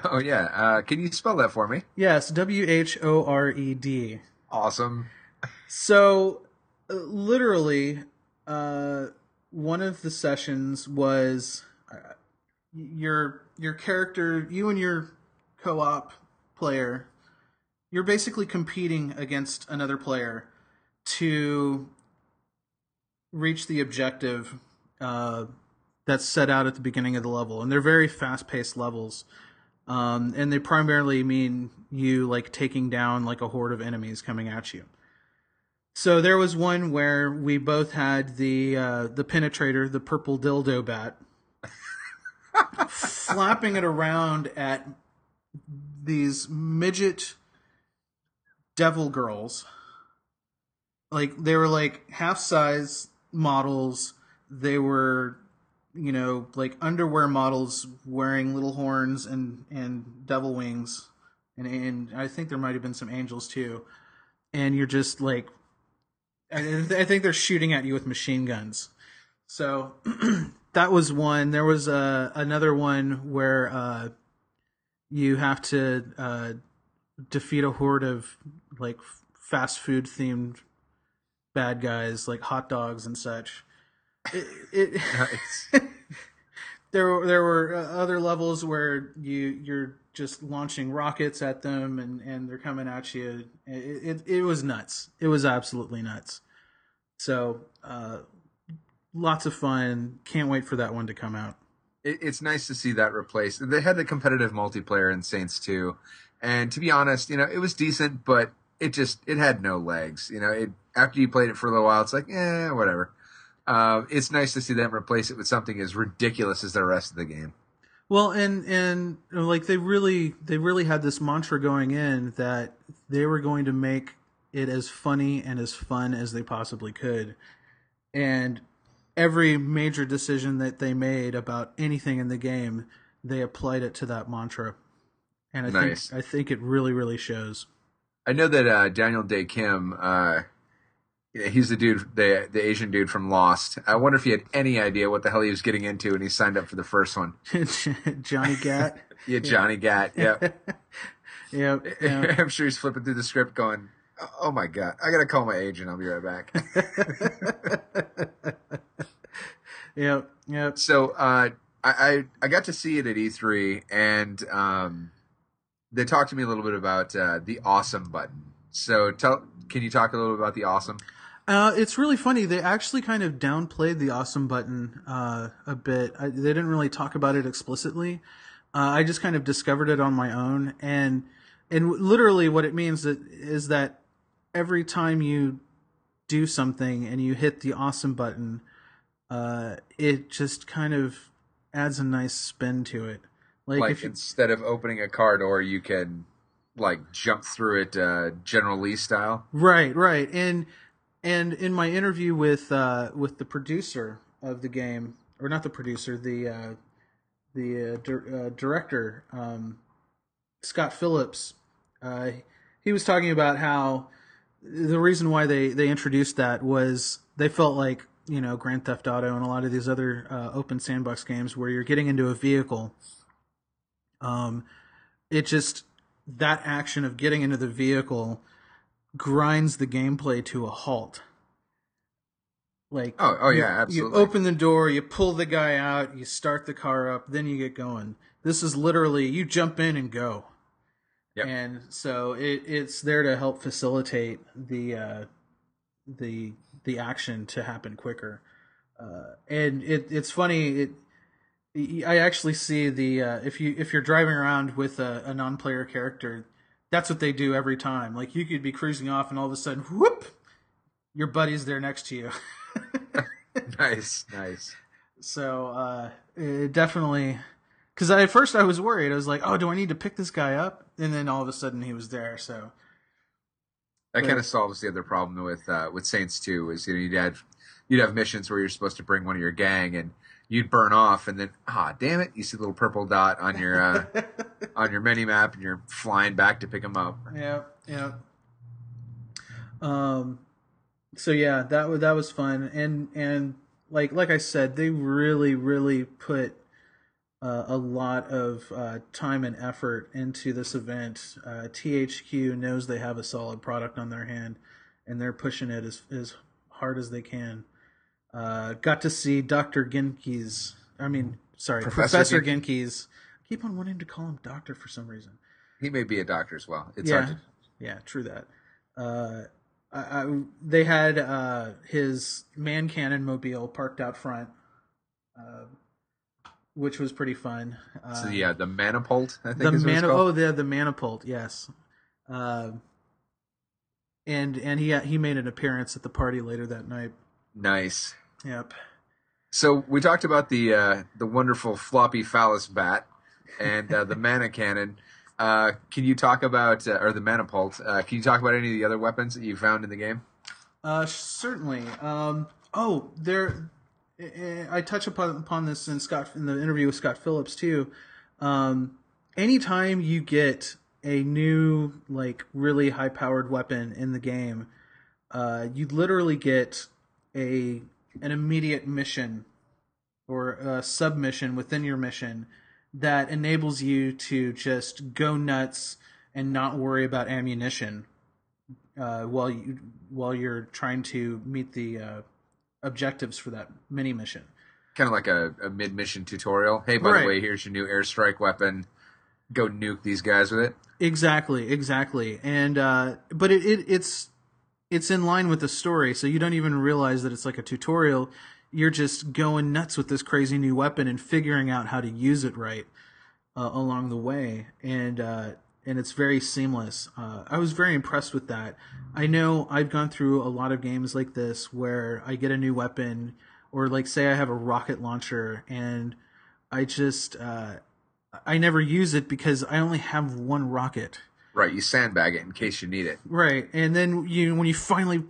Oh yeah, uh, can you spell that for me? Yes, W H O R E D. Awesome. So, literally, one of the sessions was uh, your your character, you and your co-op player, you're basically competing against another player to reach the objective uh, that's set out at the beginning of the level, and they're very fast-paced levels. Um, and they primarily mean you like taking down like a horde of enemies coming at you. So there was one where we both had the uh, the penetrator, the purple dildo bat, flapping it around at these midget devil girls. Like they were like half size models. They were, you know, like underwear models wearing little horns and and devil wings, and and I think there might have been some angels too. And you're just like I think they're shooting at you with machine guns. So that was one. There was uh, another one where uh, you have to uh, defeat a horde of like fast food themed bad guys, like hot dogs and such. It, it nice. there there were uh, other levels where you you're just launching rockets at them and, and they're coming at you. It, it, it was nuts. It was absolutely nuts. So, uh, lots of fun. Can't wait for that one to come out. It, it's nice to see that replaced. They had the competitive multiplayer in Saints 2. And to be honest, you know, it was decent, but it just, it had no legs. You know, it, after you played it for a little while, it's like, eh, whatever. Uh, it's nice to see them replace it with something as ridiculous as the rest of the game. Well, and and like they really they really had this mantra going in that they were going to make it as funny and as fun as they possibly could. And every major decision that they made about anything in the game, they applied it to that mantra. And I nice. think I think it really really shows. I know that uh, Daniel Dae Kim. uh, he's the dude, the the Asian dude from Lost. I wonder if he had any idea what the hell he was getting into when he signed up for the first one. Johnny Gat. yeah, Johnny Gat. Yep. yep. yep. I'm sure he's flipping through the script, going, "Oh my god, I gotta call my agent. I'll be right back." yep. Yep. So uh, I, I I got to see it at E3, and um, they talked to me a little bit about uh, the awesome button. So tell, can you talk a little bit about the awesome? Uh, it's really funny. They actually kind of downplayed the awesome button uh, a bit. I, they didn't really talk about it explicitly. Uh, I just kind of discovered it on my own, and and literally what it means is that every time you do something and you hit the awesome button, uh, it just kind of adds a nice spin to it. Like, like you, instead of opening a car door, you can like jump through it uh, General Lee style. Right, right, and and in my interview with uh, with the producer of the game, or not the producer, the uh, the uh, di- uh, director, um, Scott Phillips, uh, he was talking about how the reason why they they introduced that was they felt like you know Grand Theft Auto and a lot of these other uh, open sandbox games where you're getting into a vehicle. Um, it just that action of getting into the vehicle grinds the gameplay to a halt. Like Oh, oh, you- yeah, absolutely. You open the door, you pull the guy out, you start the car up, then you get going. This is literally you jump in and go. Yep. And so it, it's there to help facilitate the uh, the the action to happen quicker. Uh, and it it's funny it I actually see the uh, if you if you're driving around with a, a non-player character, that's what they do every time. Like you could be cruising off, and all of a sudden, whoop, your buddy's there next to you. nice, nice. so uh, it definitely, because at first I was worried. I was like, oh, do I need to pick this guy up? And then all of a sudden he was there. So That kind of solves the other problem with uh, with Saints 2 is you know you'd have you'd have missions where you're supposed to bring one of your gang and you'd burn off and then ah damn it you see a little purple dot on your uh, on your mini map and you're flying back to pick them up. yeah, yeah. Um, so yeah, that was that was fun, and and like like I said, they really really put uh, a lot of uh, time and effort into this event. Uh, THQ knows they have a solid product on their hand, and they're pushing it as as hard as they can. Uh, got to see Doctor Genki's. I mean, sorry, Professor Professor, Gen- Genki's. I keep on wanting to call him Doctor for some reason. He may be a doctor as well. It's yeah, hard to yeah, true that. Uh, I, I, they had uh, his man cannon mobile parked out front, uh, which was pretty fun. Uh, so yeah, the Manapult, I think the is what it's man, called. oh, the the Manapult, yes. Uh, and and he he made an appearance at the party later that night. Nice. Yep. So we talked about the uh, the wonderful floppy phallus bat and uh, the mana cannon. Uh, can you talk about uh, or the manapult? Uh, can you talk about any of the other weapons that you found in the game? Uh, certainly. Um, oh, there. eh, I touch upon upon this in Scott in the interview with Scott Phillips too. Um, anytime you get a new like really high powered weapon in the game, uh, you literally get a an immediate mission or a submission within your mission that enables you to just go nuts and not worry about ammunition uh, while you while you're trying to meet the uh, objectives for that mini mission. Kind of like a, a mid mission tutorial. Hey, by Right. the way, here's your new airstrike weapon. Go nuke these guys with it. Exactly, exactly, and uh, but it, it it's it's in line with the story, so you don't even realize that it's like a tutorial. You're just going nuts with this crazy new weapon and figuring out how to use it right uh, along the way, and uh, and it's very seamless. Uh, I was very impressed with that. I know I've gone through a lot of games like this where I get a new weapon, or like say I have a rocket launcher, and I just uh, I never use it because I only have one rocket. Right, you sandbag it in case you need it. Right, and then you when you finally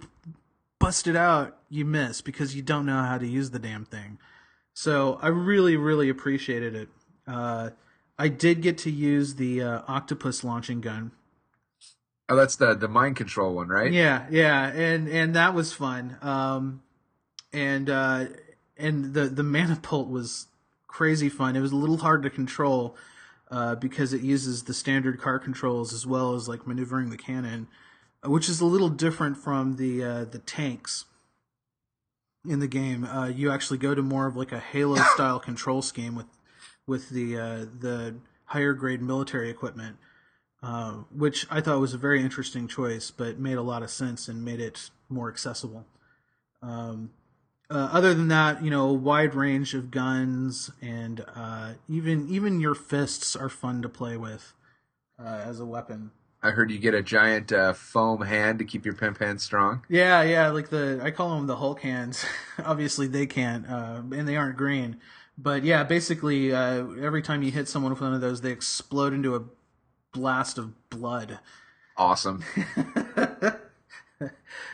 bust it out, you miss because you don't know how to use the damn thing. So I really, really appreciated it. Uh, I did get to use the uh, octopus launching gun. Oh, that's the the mind control one, right? Yeah, yeah, and and that was fun. Um, and uh, and the the manapult was crazy fun. It was a little hard to control uh, because it uses the standard car controls as well as like maneuvering the cannon, uh, which is a little different from the uh, the tanks in the game. Uh, you actually go to more of like a Halo style control scheme with with the uh, the higher grade military equipment uh, which I thought was a very interesting choice, but made a lot of sense and made it more accessible. Um, uh, other than that, you know, a wide range of guns and uh, even even your fists are fun to play with uh, as a weapon. I heard you get a giant uh, foam hand to keep your pimp hand strong. Yeah, yeah, like the I call them the Hulk hands. Obviously, they can't, uh, and they aren't green. But yeah, basically, uh, every time you hit someone with one of those, they explode into a blast of blood. Awesome.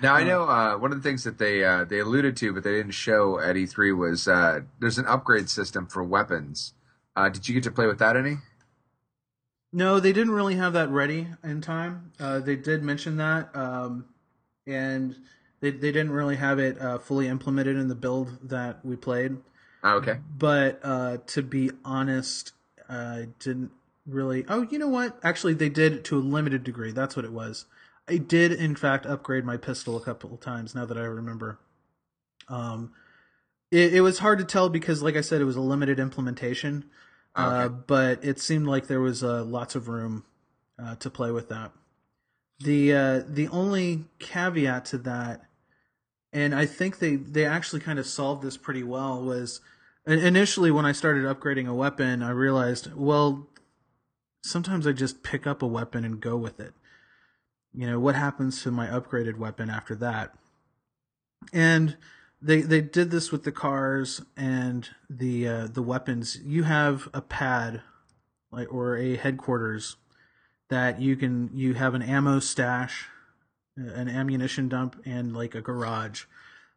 now I know uh, one of the things that they uh, they alluded to, but they didn't show at E3 was uh, there's an upgrade system for weapons. Uh, did you get to play with that any? No, they didn't really have that ready in time. Uh, they did mention that, um, and they they didn't really have it uh, fully implemented in the build that we played. Oh, okay. But uh, to be honest, I didn't really. Oh, you know what? Actually, they did to a limited degree. That's what it was. I did in fact upgrade my pistol a couple of times. Now that I remember, um, it, it was hard to tell because, like I said, it was a limited implementation. Uh, but it seemed like there was uh, lots of room uh, to play with that. The uh, the only caveat to that, and I think they they actually kind of solved this pretty well, was initially when I started upgrading a weapon, I realized well, sometimes I just pick up a weapon and go with it. You know what happens to my upgraded weapon after that? And they they did this with the cars and the uh, the weapons. You have a pad, like or a headquarters that you can you have an ammo stash, an ammunition dump, and like a garage.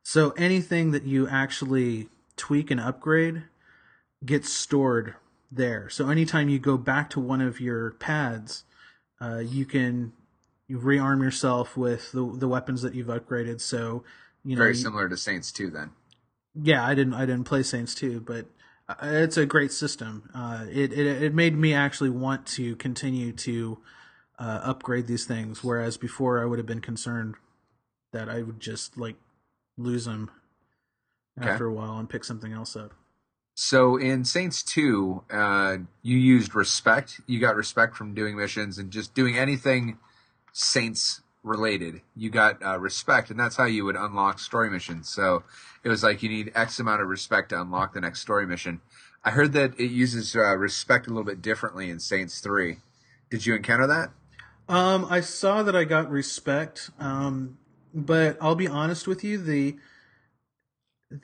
So anything that you actually tweak and upgrade gets stored there. So anytime you go back to one of your pads, uh, you can you rearm yourself with the the weapons that you've upgraded. So you know Very similar to Saints 2 then. yeah, I didn't I didn't play Saints 2, but uh, it's a great system. Uh, it, it it made me actually want to continue to uh, upgrade these things, whereas before I would have been concerned that I would just like lose them Okay. after a while and pick something else up. So in Saints 2, uh, you used respect. You got respect from doing missions and just doing anything Saints related. You got uh, respect, and that's how you would unlock story missions. So it was like you need X amount of respect to unlock the next story mission. I heard that it uses uh, respect a little bit differently in Saints 3. Did you encounter that? Um, I saw that I got respect, um, but I'll be honest with you the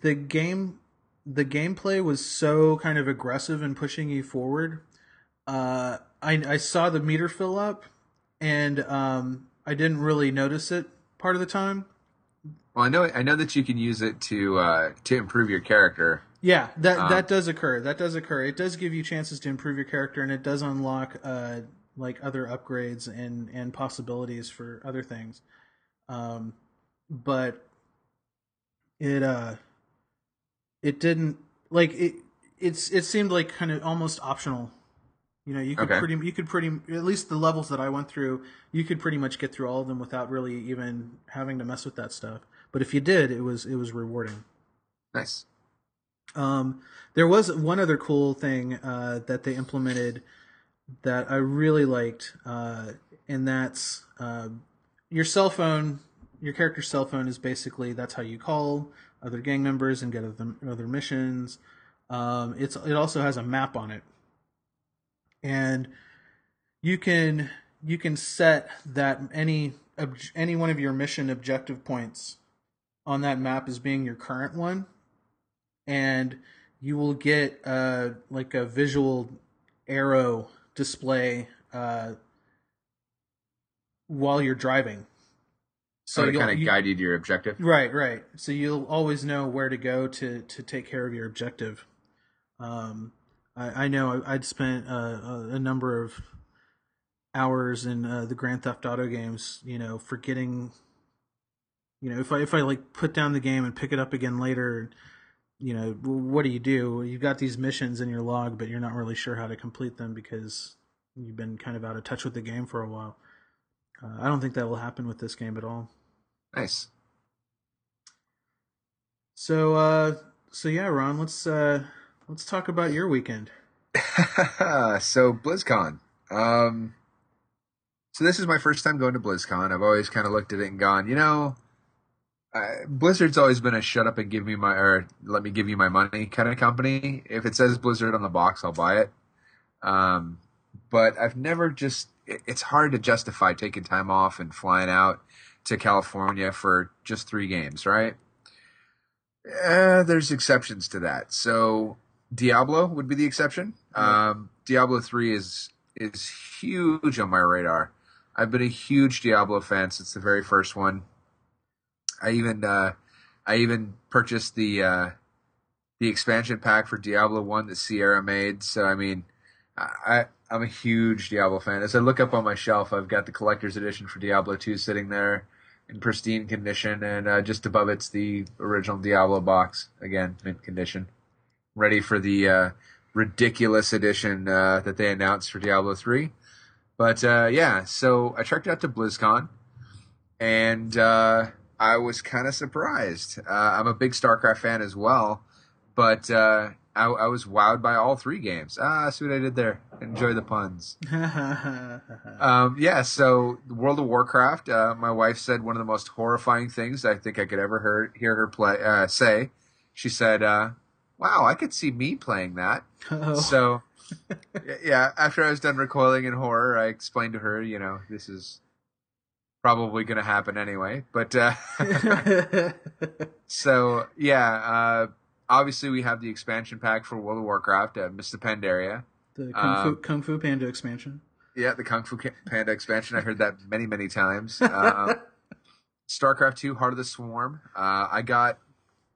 the game the gameplay was so kind of aggressive in pushing you forward. Uh, I I saw the meter fill up, and um, I didn't really notice it part of the time. Well, I know I know that you can use it to uh, to improve your character. Yeah, that Um, that does occur. That does occur. It does give you chances to improve your character, and it does unlock uh, like other upgrades and and possibilities for other things. Um, but it uh, it didn't like it. It's it seemed like kind of almost optional. You know, you could Okay. pretty you could pretty at least the levels that I went through, you could pretty much get through all of them without really even having to mess with that stuff. But if you did, it was it was rewarding. Nice. Um, there was one other cool thing uh, that they implemented that I really liked, uh, and that's uh, your cell phone. Your character's cell phone is basically that's how you call other gang members and get other, other missions. Um, it's it also has a map on it, and you can you can set that any ob- any one of your mission objective points on that map as being your current one and you will get uh, like a visual arrow display uh, while you're driving. So to you'll- kind of you- guide you to your objective. Right, right. So you'll always know where to go to to take care of your objective. Um, I, I know I'd spent uh, a, a number of hours in uh, the Grand Theft Auto games, you know, forgetting. You know, if I if I like put down the game and pick it up again later, you know, what do you do? You've got these missions in your log, but you're not really sure how to complete them because you've been kind of out of touch with the game for a while. Uh, I don't think that will happen with this game at all. Nice. So uh so yeah, Ron, let's uh let's talk about your weekend. so BlizzCon. Um, so this is my first time going to BlizzCon. I've always kind of looked at it and gone, you know, Blizzard's always been a shut up and give me my or let me give you my money kind of company. If it says Blizzard on the box, I'll buy it. Um, but I've never just. It, it's hard to justify taking time off and flying out to California for just three games, right? Uh, there's exceptions to that. So Diablo would be the exception. Um, Diablo three is is huge on my radar. I've been a huge Diablo fan since the very first one. I even uh, I even purchased the uh, the expansion pack for Diablo one that Sierra made. So I mean, I I'm a huge Diablo fan. As I look up on my shelf, I've got the collector's edition for Diablo two sitting there in pristine condition, and uh, just above it's the original Diablo box again, mint condition, ready for the uh, ridiculous edition uh, that they announced for Diablo three. But uh, yeah, so I trekked out to BlizzCon. and uh, I was kind of surprised. Uh, I'm a big StarCraft fan as well, but uh, I, I, was wowed by all three games. Ah, see what I did there. Enjoy the puns. um, yeah, so World of Warcraft. Uh, my wife said one of the most horrifying things I think I could ever hear, hear her play uh, say. She said, uh, "Wow, I could see me playing that." Oh. So, yeah. After I was done recoiling in horror, I explained to her, you know, this is probably going to happen anyway. But uh, so yeah, uh, obviously we have the expansion pack for World of Warcraft, uh, of Pandaria, the Kung Fu, um, Kung Fu Panda expansion. Yeah, the Kung Fu Panda expansion. I heard that many, many times. Um, StarCraft Two, Heart of the Swarm. Uh, I got,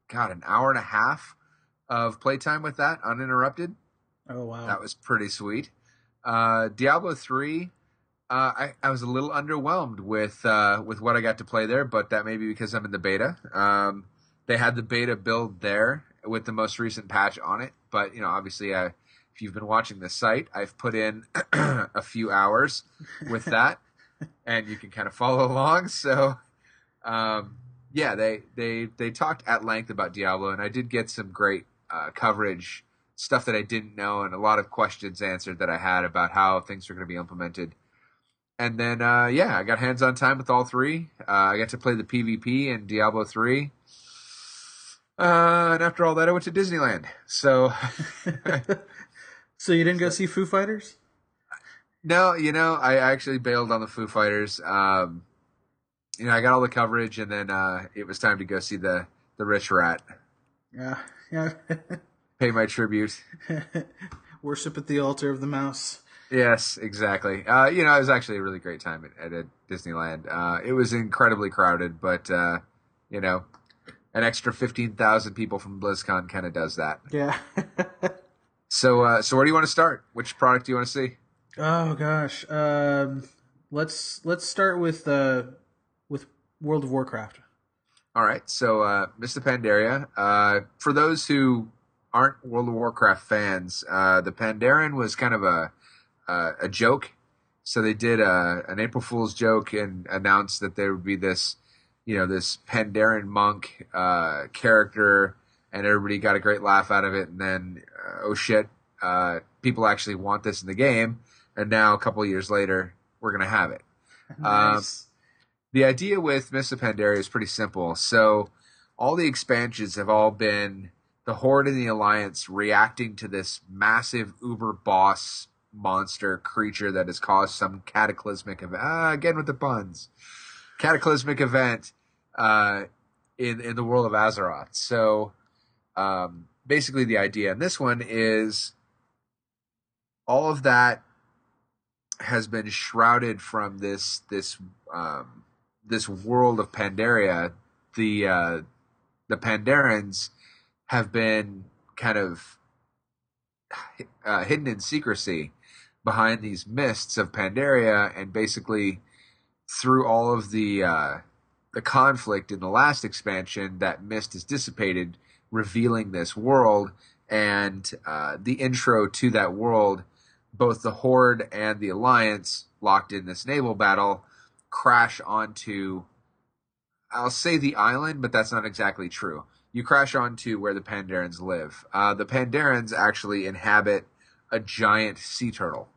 got an hour and a half of playtime with that uninterrupted. Oh wow, that was pretty sweet. Uh, Diablo Three. Uh, I, I was a little underwhelmed with uh, with what I got to play there, but that may be because I'm in the beta. Um, they had the beta build there with the most recent patch on it, but you know, obviously, uh, if you've been watching the site, I've put in a few hours with that, and you can kind of follow along. So, um, yeah, they they they talked at length about Diablo, and I did get some great uh, coverage, stuff that I didn't know, and a lot of questions answered that I had about how things are going to be implemented and then uh, yeah, I got hands on time with all three. Uh, I got to play the PvP in Diablo three. Uh, and after all that, I went to Disneyland. So, so you didn't go see Foo Fighters? No, you know, I actually bailed on the Foo Fighters. Um, you know, I got all the coverage, and then uh, it was time to go see the the Rich Rat. Yeah. Pay my tribute. Worship at the altar of the mouse. Yes, exactly. Uh, you know, it was actually a really great time at, at Disneyland. Uh, it was incredibly crowded, but uh, you know, an extra fifteen thousand people from BlizzCon kind of does that. Yeah. so, uh, so where do you want to start? Which product do you want to see? Oh gosh, um, let's let's start with uh, with World of Warcraft. All right, so uh, Mists of Pandaria. Uh, for those who aren't World of Warcraft fans, uh, the Pandaren was kind of a uh, a joke. So they did a, uh, an April Fool's joke and announced that there would be this, you know, this Pandaren monk uh, character, and everybody got a great laugh out of it. And then, uh, oh shit, uh, people actually want this in the game. And now, a couple years later, we're gonna have it. Nice. Um, the idea with Mists of Pandaria is pretty simple. So, all the expansions have all been the Horde and the Alliance reacting to this massive uber boss monster creature that has caused some cataclysmic event. Ah, again with the puns. Cataclysmic event uh, in in the world of Azeroth. So um, basically, the idea in this one is all of that has been shrouded from this this um, this world of Pandaria. The uh, the Pandarans have been kind of uh, hidden in secrecy behind these mists of Pandaria, and basically through all of the uh, the conflict in the last expansion, that mist is dissipated, revealing this world and uh, the intro to that world. Both the Horde and the Alliance, locked in this naval battle, crash onto. I'll say the island, but that's not exactly true. You crash onto where the Pandarans live. Uh, the Pandarans actually inhabit a giant sea turtle.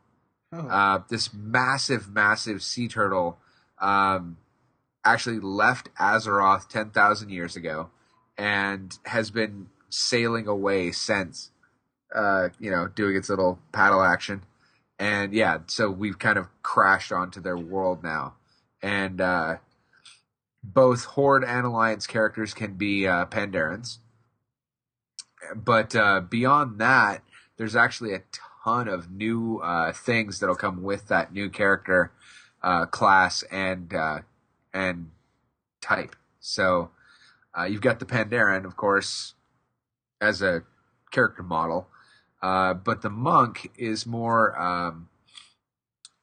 Oh. Uh, this massive, massive sea turtle um, actually left Azeroth 10,000 years ago and has been sailing away since, uh, you know, doing its little paddle action. And yeah, so we've kind of crashed onto their world now. And uh, both Horde and Alliance characters can be uh, Pandarans. But uh, beyond that, there's actually a ton of new uh, things that'll come with that new character uh, class and uh, and type. So you've got the Pandaren, of course, as a character model, but the monk is more. Um,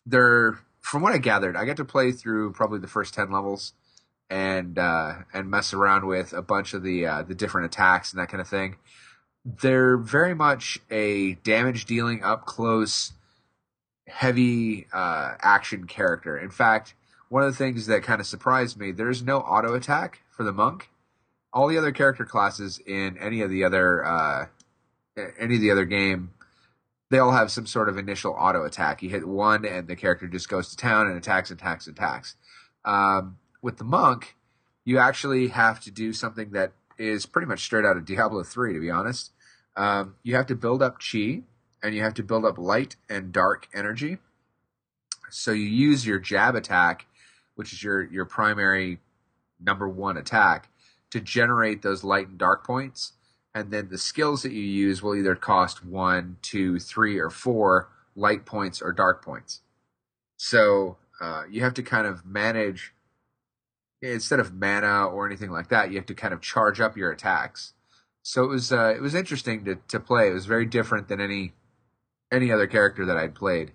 they're from what I gathered, I got to play through probably the first ten levels and uh, and mess around with a bunch of the the different attacks and that kind of thing they're very much a damage dealing up close heavy uh, action character. In fact, one of the things that kind of surprised me, there's no auto attack for the monk. All the other character classes in any of the other uh, any of the other game, they all have some sort of initial auto attack. You hit one, and the character just goes to town and attacks, and attacks, and attacks. Um, with the monk, you actually have to do something that is pretty much straight out of Diablo 3, to be honest. Um, you have to build up chi, and you have to build up light and dark energy. So you use your jab attack, which is your your primary number one attack, to generate those light and dark points, and then the skills that you use will either cost one, two, three, or four light points or dark points. So uh, you have to kind of manage instead of mana or anything like that. You have to kind of charge up your attacks. So it was uh, it was interesting to to play. It was very different than any any other character that I'd played.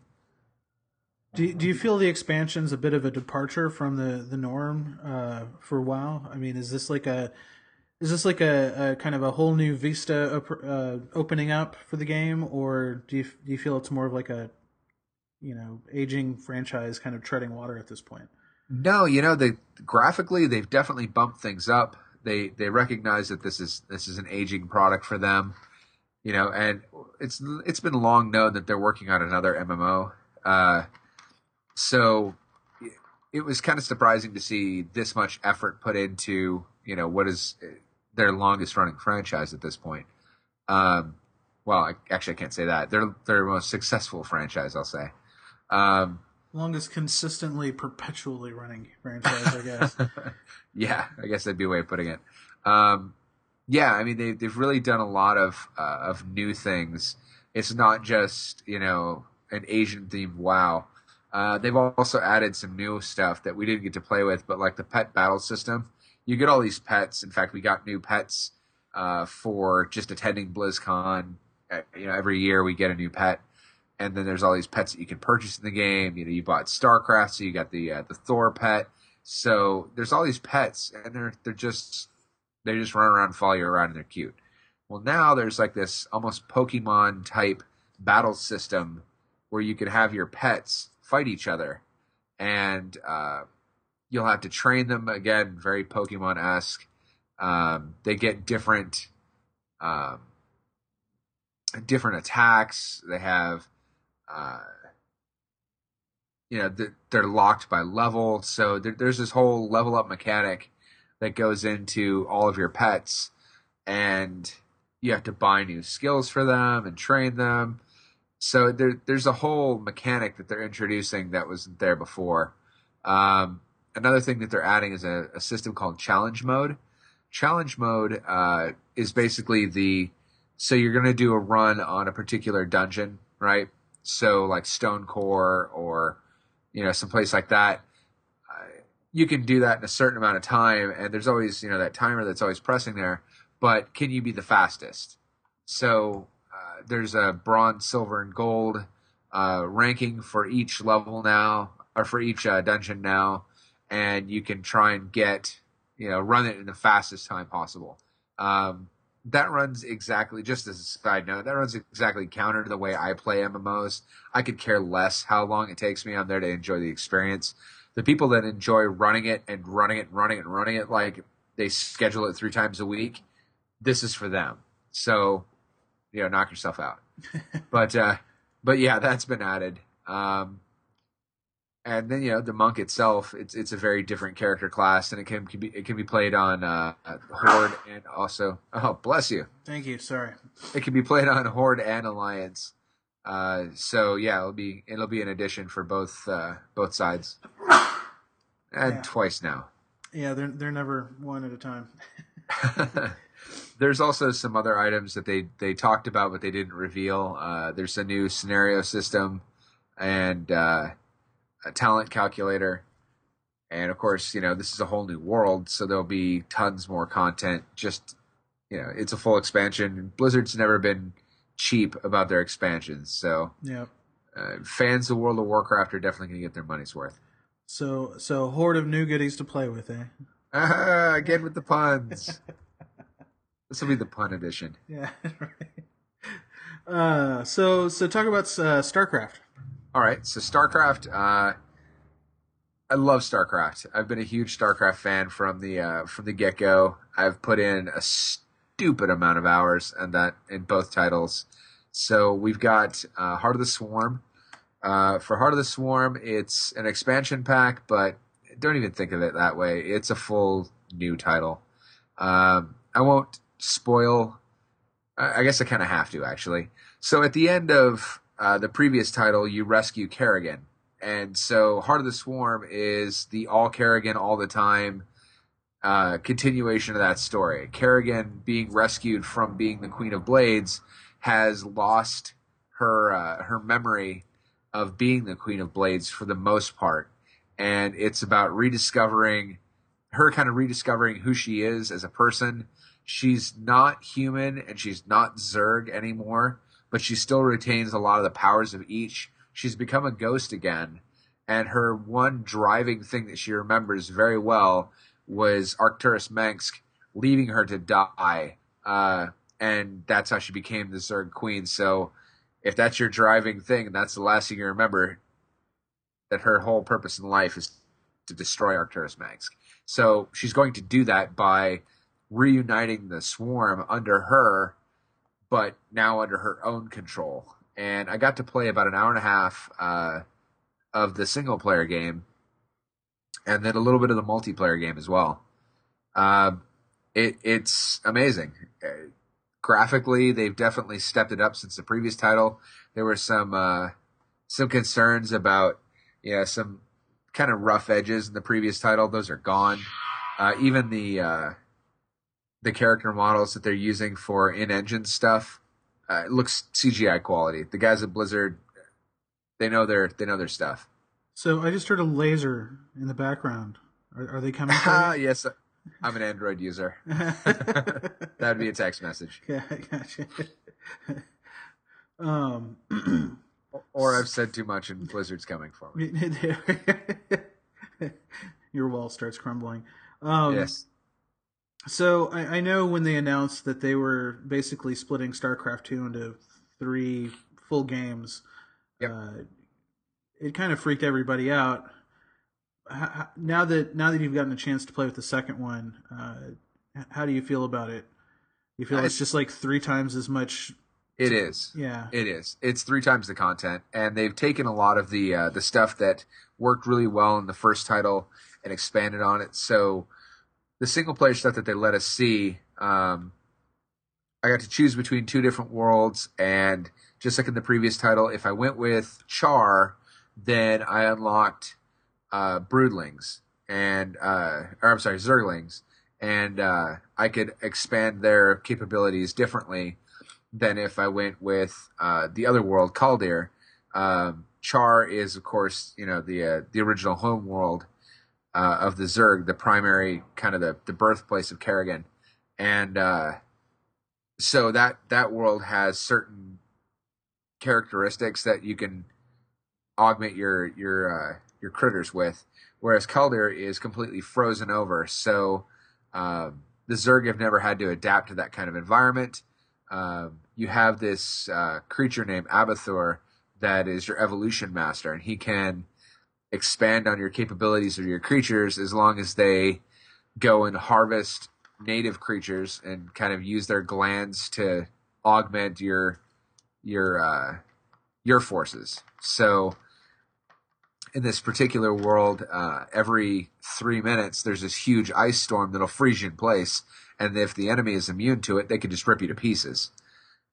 Do you, do you feel the expansion's a bit of a departure from the the norm uh, for WoW? I mean, is this like a is this like a, a kind of a whole new vista op- uh, opening up for the game, or do you do you feel it's more of like a you know aging franchise kind of treading water at this point? No, you know, they graphically they've definitely bumped things up. They they recognize that this is this is an aging product for them, you know, and it's it's been long known that they're working on another MMO. Uh, so it was kind of surprising to see this much effort put into you know what is their longest running franchise at this point. Um, well, I, actually, I can't say that. They're their most successful franchise, I'll say. Um, Longest consistently, perpetually running franchise, I guess. yeah, I guess that'd be a way of putting it. Um, yeah, I mean they they've really done a lot of uh, of new things. It's not just you know an Asian themed WoW. Uh, they've also added some new stuff that we didn't get to play with, but like the pet battle system. You get all these pets. In fact, we got new pets uh, for just attending BlizzCon. Uh, you know, every year we get a new pet, and then there's all these pets that you can purchase in the game. You know, you bought StarCraft, so you got the uh, the Thor pet. So there's all these pets, and they're they're just they just run around, follow you around, and they're cute. Well, now there's like this almost Pokemon type battle system where you can have your pets fight each other, and uh, you'll have to train them again, very Pokemon esque. Um, they get different, um, different attacks. They have, uh, you know, they're locked by level. So there's this whole level up mechanic that goes into all of your pets, and you have to buy new skills for them and train them. So there, there's a whole mechanic that they're introducing that wasn't there before. Um, another thing that they're adding is a, a system called challenge mode. Challenge mode uh, is basically the so you're going to do a run on a particular dungeon, right? So like Stone Core or you know someplace like that. Uh, you can do that in a certain amount of time, and there's always you know that timer that's always pressing there. But can you be the fastest? So uh, there's a bronze, silver, and gold uh, ranking for each level now, or for each uh, dungeon now and you can try and get you know run it in the fastest time possible. Um, that runs exactly just as a side note. That runs exactly counter to the way I play MMOs. I could care less how long it takes me. I'm there to enjoy the experience. The people that enjoy running it and running it and running it and running it like they schedule it three times a week. This is for them. So, you know, knock yourself out. but uh, but yeah, that's been added. Um, and then you know the monk itself it's it's a very different character class and it can, can be it can be played on uh, horde and also oh bless you. Thank you sorry. It can be played on horde and alliance. Uh, so yeah it'll be it'll be an addition for both uh, both sides. And yeah. twice now. Yeah they're they're never one at a time. There's also some other items that they they talked about but they didn't reveal. Uh, there's a new scenario system and uh, a talent calculator. And of course, you know, this is a whole new world, so there'll be tons more content. Just, you know, it's a full expansion. Blizzard's never been cheap about their expansions. So, yeah. Uh, fans of World of Warcraft are definitely going to get their money's worth. So, so horde of new goodies to play with, eh? Again with the puns. this will be the pun edition. Yeah, right. Uh, so, so talk about uh, StarCraft. All right, so StarCraft. Uh, I love StarCraft. I've been a huge StarCraft fan from the uh, from the get go. I've put in a stupid amount of hours and that in both titles. So we've got uh, Heart of the Swarm. Uh, for Heart of the Swarm, it's an expansion pack, but don't even think of it that way. It's a full new title. Um, I won't spoil. I guess I kind of have to actually. So at the end of uh, the previous title, you rescue Kerrigan, and so Heart of the Swarm is the all Kerrigan all the time uh, continuation of that story. Kerrigan being rescued from being the Queen of Blades has lost her uh, her memory of being the Queen of Blades for the most part, and it's about rediscovering her, kind of rediscovering who she is as a person. She's not human and she's not Zerg anymore, but she still retains a lot of the powers of each. She's become a ghost again, and her one driving thing that she remembers very well was Arcturus Mengsk leaving her to die, uh, and that's how she became the Zerg Queen. So, if that's your driving thing, and that's the last thing you remember. That her whole purpose in life is to destroy Arcturus Mengsk. So she's going to do that by reuniting the swarm under her, but now under her own control. And I got to play about an hour and a half uh, of the single player game, and then a little bit of the multiplayer game as well. Uh, it, it's amazing. Uh, graphically, they've definitely stepped it up since the previous title. There were some uh, some concerns about yeah some kind of rough edges in the previous title. Those are gone. Uh, even the the character models that they're using for in-engine stuff uh, looks CGI quality. The guys at Blizzard, they know their they know their stuff. So I just heard a laser in the background. Are, are they coming? For you? yes, I'm an Android user. That'd be a text message. Yeah, gotcha. um, or I've said too much and Blizzard's coming for me. Your wall starts crumbling. Um, yes. So I, I, know when they announced that they were basically splitting StarCraft two into three full games, yep. uh, it kind of freaked everybody out. How, now that now that you've gotten a chance to play with the second one, uh, how do you feel about it? You feel it's just like three times as much it is. Yeah. It is. It's three times the content, and they've taken a lot of the uh, the stuff that worked really well in the first title and expanded on it. So the single player stuff that they let us see, um, I got to choose between two different worlds, and just like in the previous title, if I went with Char, then I unlocked uh, Broodlings and uh, or I'm sorry, Zerglings, and uh, I could expand their capabilities differently than if I went with uh, the other world, Kaldir. Um, Char is, of course, you know the uh, the original home world uh, of the Zerg, the primary kind of the, the birthplace of Kerrigan, and uh, so that that world has certain characteristics that you can augment your your uh, your critters with, whereas Kaldir is completely frozen over. So um, the Zerg have never had to adapt to that kind of environment. Um, you have this uh, creature named Abathur that is your evolution master, and he can expand on your capabilities or your creatures as long as they go and harvest native creatures and kind of use their glands to augment your your uh, your forces. So in this particular world, uh, every three minutes there's this huge ice storm that'll freeze you in place, and if the enemy is immune to it, they can just rip you to pieces.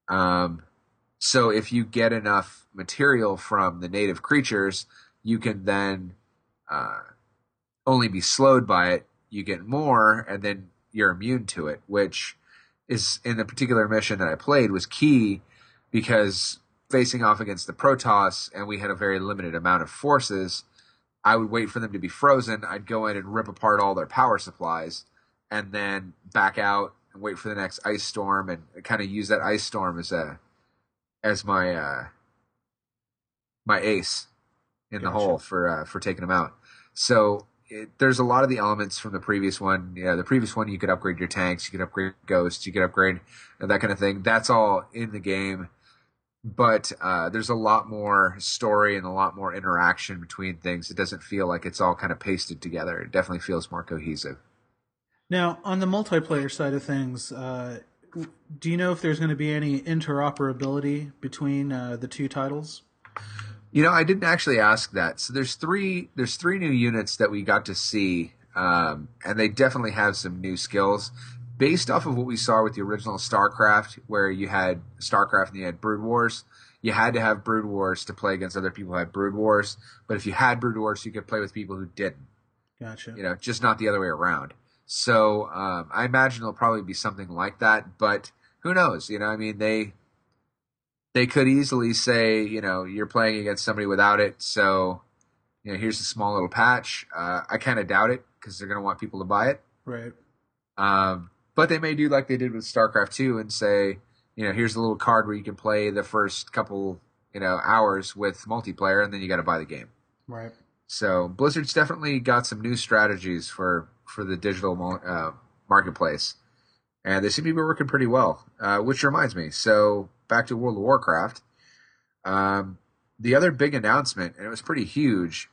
Um, so if you get enough material from the native creatures, you can then uh, only be slowed by it. You get more, and then you're immune to it, which is in the particular mission that I played was key because facing off against the Protoss and we had a very limited amount of forces, I would wait for them to be frozen. I'd go in and rip apart all their power supplies and then back out and wait for the next ice storm and kind of use that ice storm as a as my uh my ace in the hole for uh, for taking them out. So it, there's a lot of the elements from the previous one. Yeah, the previous one you could upgrade your tanks, you could upgrade ghosts, you could upgrade that kind of thing. That's all in the game. but uh, there's a lot more story and a lot more interaction between things. It doesn't feel like it's all kind of pasted together. It definitely feels more cohesive. Now, on the multiplayer side of things, uh, do you know if there's going to be any interoperability between uh, the two titles? You know, I didn't actually ask that. So there's three there's three new units that we got to see, um, and they definitely have some new skills based off of what we saw with the original StarCraft, where you had StarCraft and you had Brood Wars. You had to have Brood Wars to play against other people who had Brood Wars, but if you had Brood Wars, you could play with people who didn't. Gotcha. You know, just not the other way around. So um, I imagine it'll probably be something like that, but who knows? You know, I mean, they they could easily say, you know, you're playing against somebody without it, so you know, here's a small little patch. Uh, I kind of doubt it because they're going to want people to buy it. Right. Um, but they may do like they did with StarCraft 2 and say, you know, here's a little card where you can play the first couple, you know, hours with multiplayer, and then you got to buy the game. Right. So Blizzard's definitely got some new strategies for for the digital uh, marketplace, and they seem to be working pretty well. Uh, which reminds me, so back to World of Warcraft. Um, the other big announcement, and it was pretty huge,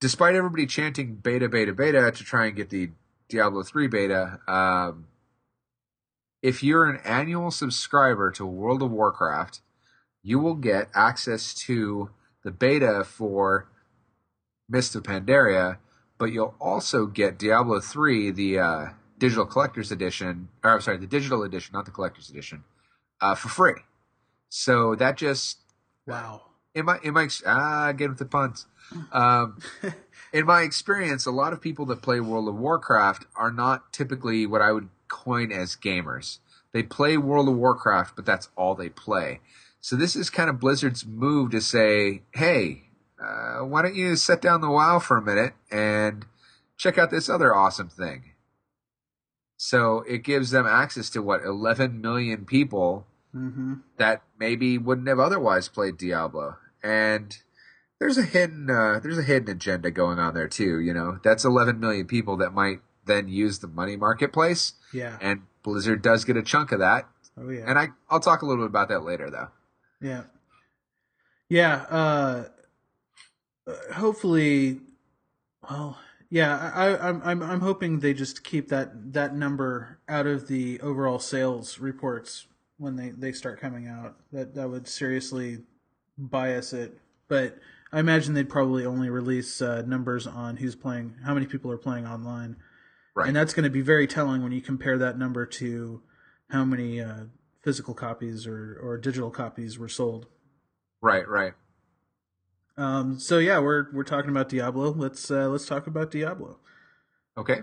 despite everybody chanting beta, beta, beta to try and get the Diablo 3 beta, um, if you're an annual subscriber to World of Warcraft, you will get access to the beta for Mist of Pandaria, but you'll also get Diablo 3, the uh, digital collector's edition, or I'm sorry, the digital edition, not the collector's edition, uh, for free. So that just wow. In my in my ah, get with the puns. Um, in my experience, a lot of people that play World of Warcraft are not typically what I would coin as gamers. They play World of Warcraft, but that's all they play. So this is kind of Blizzard's move to say, hey, uh, why don't you set down the WoW for a minute and check out this other awesome thing? So it gives them access to what 11 million people mm-hmm. that maybe wouldn't have otherwise played Diablo, and there's a hidden uh, there's a hidden agenda going on there too. You know, that's 11 million people that might then use the money marketplace. Yeah, and Blizzard does get a chunk of that. Oh yeah, and I I'll talk a little bit about that later though. Yeah, yeah. Uh, hopefully, well, yeah. I, I'm I'm I'm hoping they just keep that that number out of the overall sales reports when they they start coming out. That that would seriously bias it, but. I imagine they'd probably only release uh, numbers on who's playing, how many people are playing online, right? And that's going to be very telling when you compare that number to how many uh, physical copies or, or digital copies were sold. Right, right. Um, so yeah, we're we're talking about Diablo. Let's uh, let's talk about Diablo. Okay.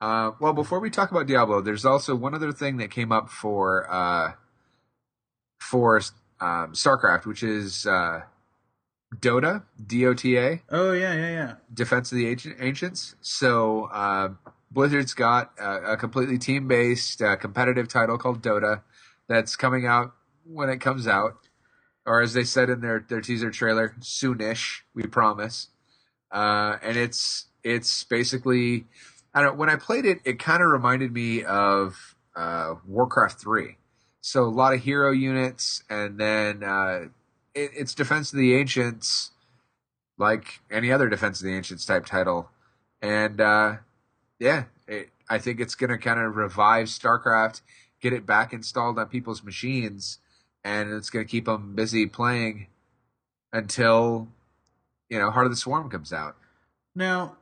Uh, well, before we talk about Diablo, there's also one other thing that came up for uh, for um, StarCraft, which is uh, Dota, D O T A. Oh yeah, yeah, yeah. Defense of the Ancients. So uh, Blizzard's got a, a completely team-based uh, competitive title called Dota that's coming out when it comes out, or as they said in their their teaser trailer, soonish. We promise. Uh, and it's it's basically I don't. When I played it, it kind of reminded me of uh, Warcraft three. So a lot of hero units, and then uh, it, it's Defense of the Ancients, like any other Defense of the Ancients type title, and uh, yeah, it, I think it's going to kind of revive StarCraft, get it back installed on people's machines, and it's going to keep them busy playing until you know Heart of the Swarm comes out. Now,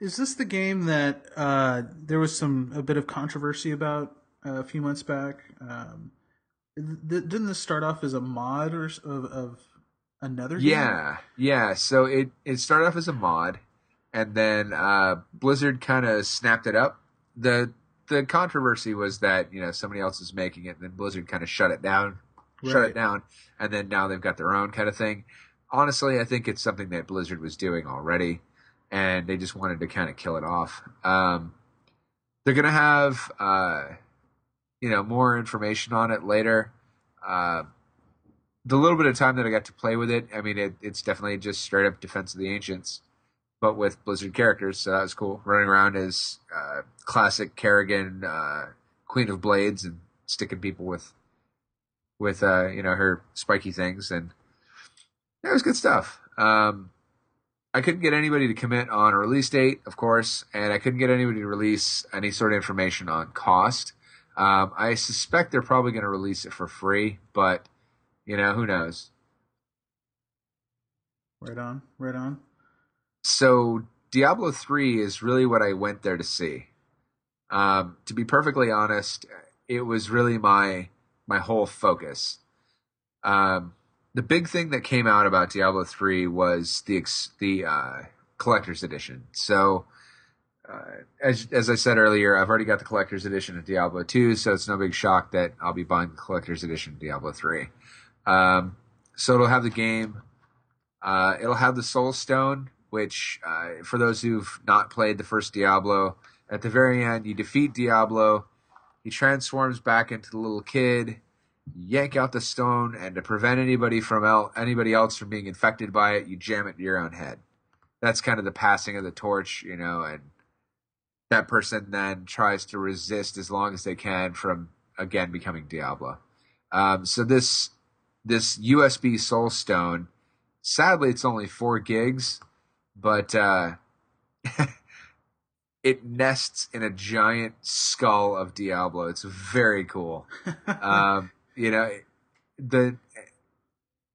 is this the game that uh, there was some a bit of controversy about uh, a few months back? Um, didn't this start off as a mod or of, of another? Game? Yeah, yeah. So it it started off as a mod, and then uh, Blizzard kind of snapped it up. the The controversy was that you know somebody else is making it, and then Blizzard kind of shut it down, right. shut it down, and then now they've got their own kind of thing. Honestly, I think it's something that Blizzard was doing already, and they just wanted to kind of kill it off. Um, they're gonna have. Uh, you know more information on it later. Uh, the little bit of time that I got to play with it, I mean, it, it's definitely just straight up Defense of the Ancients, but with Blizzard characters, so that was cool. Running around as uh, classic Kerrigan, uh, Queen of Blades, and sticking people with with uh, you know her spiky things, and that was good stuff. Um, I couldn't get anybody to commit on a release date, of course, and I couldn't get anybody to release any sort of information on cost. Um, I suspect they're probably going to release it for free, but you know who knows. Right on, right on. So Diablo three is really what I went there to see. Um, to be perfectly honest, it was really my my whole focus. Um, the big thing that came out about Diablo three was the ex- the uh, collector's edition. So. Uh, as as I said earlier, I've already got the collector's edition of Diablo 2, so it's no big shock that I'll be buying the collector's edition of Diablo 3. Um, so it'll have the game. Uh, it'll have the Soul Stone, which, uh, for those who've not played the first Diablo, at the very end, you defeat Diablo. He transforms back into the little kid. Yank out the stone, and to prevent anybody from el- anybody else from being infected by it, you jam it to your own head. That's kind of the passing of the torch, you know, and that person then tries to resist as long as they can from again becoming Diablo. Um, so this this USB Soul Stone, sadly, it's only four gigs, but uh, it nests in a giant skull of Diablo. It's very cool. um, you know, the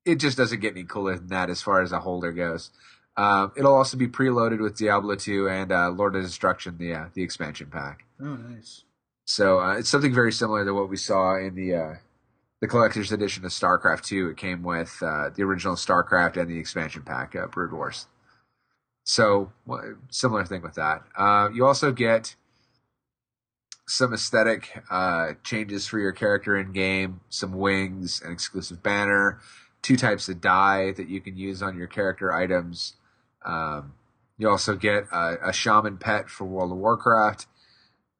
it just doesn't get any cooler than that as far as a holder goes. Um, it'll also be preloaded with Diablo 2 and uh, Lord of Destruction, the uh, the expansion pack. Oh, nice. So uh, it's something very similar to what we saw in the uh, the collector's edition of StarCraft 2. It came with uh, the original StarCraft and the expansion pack, uh, Brood Wars. So well, similar thing with that. Uh, you also get some aesthetic uh, changes for your character in game, some wings, an exclusive banner, two types of dye that you can use on your character items. Um, you also get a, a, shaman pet for World of Warcraft.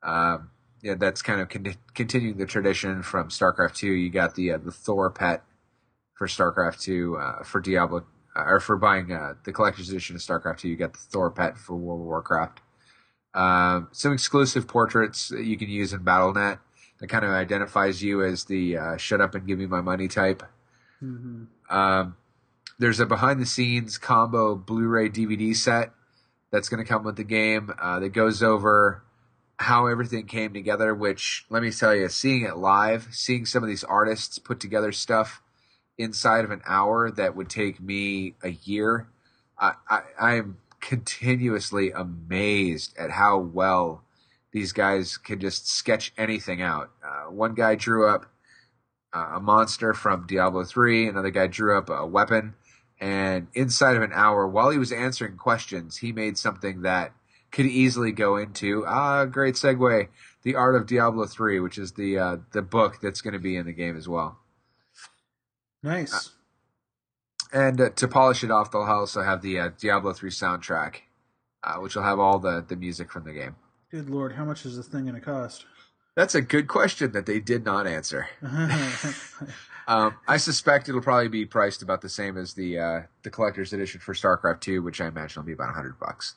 Um, yeah, that's kind of con- continuing the tradition from StarCraft Two. You got the uh, the Thor pet for StarCraft Two uh, for Diablo, uh, or for buying uh, the collector's edition of StarCraft Two. You got the Thor pet for World of Warcraft. Um, some exclusive portraits that you can use in BattleNet that kind of identifies you as the uh, "shut up and give me my money" type. Mm-hmm. Um, there's a behind the scenes combo Blu-ray DVD set that's going to come with the game uh, that goes over how everything came together. Which let me tell you, seeing it live, seeing some of these artists put together stuff inside of an hour that would take me a year, I, I, I am continuously amazed at how well these guys can just sketch anything out. Uh, one guy drew up uh, a monster from Diablo 3, another guy drew up a weapon and inside of an hour, while he was answering questions, he made something that could easily go into ah, great segue, the Art of Diablo three, which is the uh, the book that's going to be in the game as well. Nice. And uh, to polish it off, they'll also have the uh, Diablo three soundtrack, uh, which will have all the the music from the game. Good lord, how much is this thing going to cost? That's a good question that they did not answer. um, I suspect it'll probably be priced about the same as the uh, the collector's edition for StarCraft Two, which I imagine will be about hundred bucks.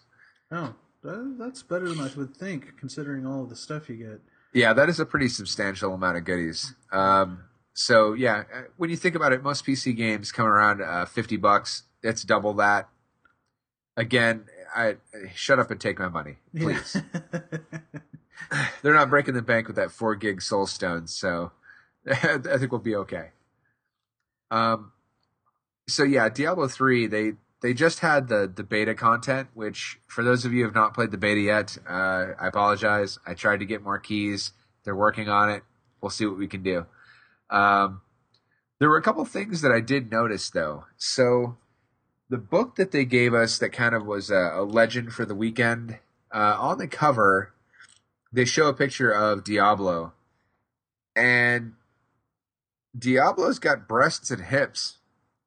Oh, that's better than I would think, considering all of the stuff you get. Yeah, that is a pretty substantial amount of goodies. Um, so yeah, uh, when you think about it, most PC games come around uh, fifty bucks. It's double that. Again, I shut up and take my money, please. Yeah. they're not breaking the bank with that four gig Soul Stone, so I think we'll be okay. Um, so yeah, Diablo three they they just had the the beta content, which for those of you who have not played the beta yet, uh, I apologize. I tried to get more keys. They're working on it. We'll see what we can do. Um, there were a couple things that I did notice though. So the book that they gave us that kind of was a, a legend for the weekend uh, on the cover they show a picture of Diablo, and Diablo's got breasts and hips.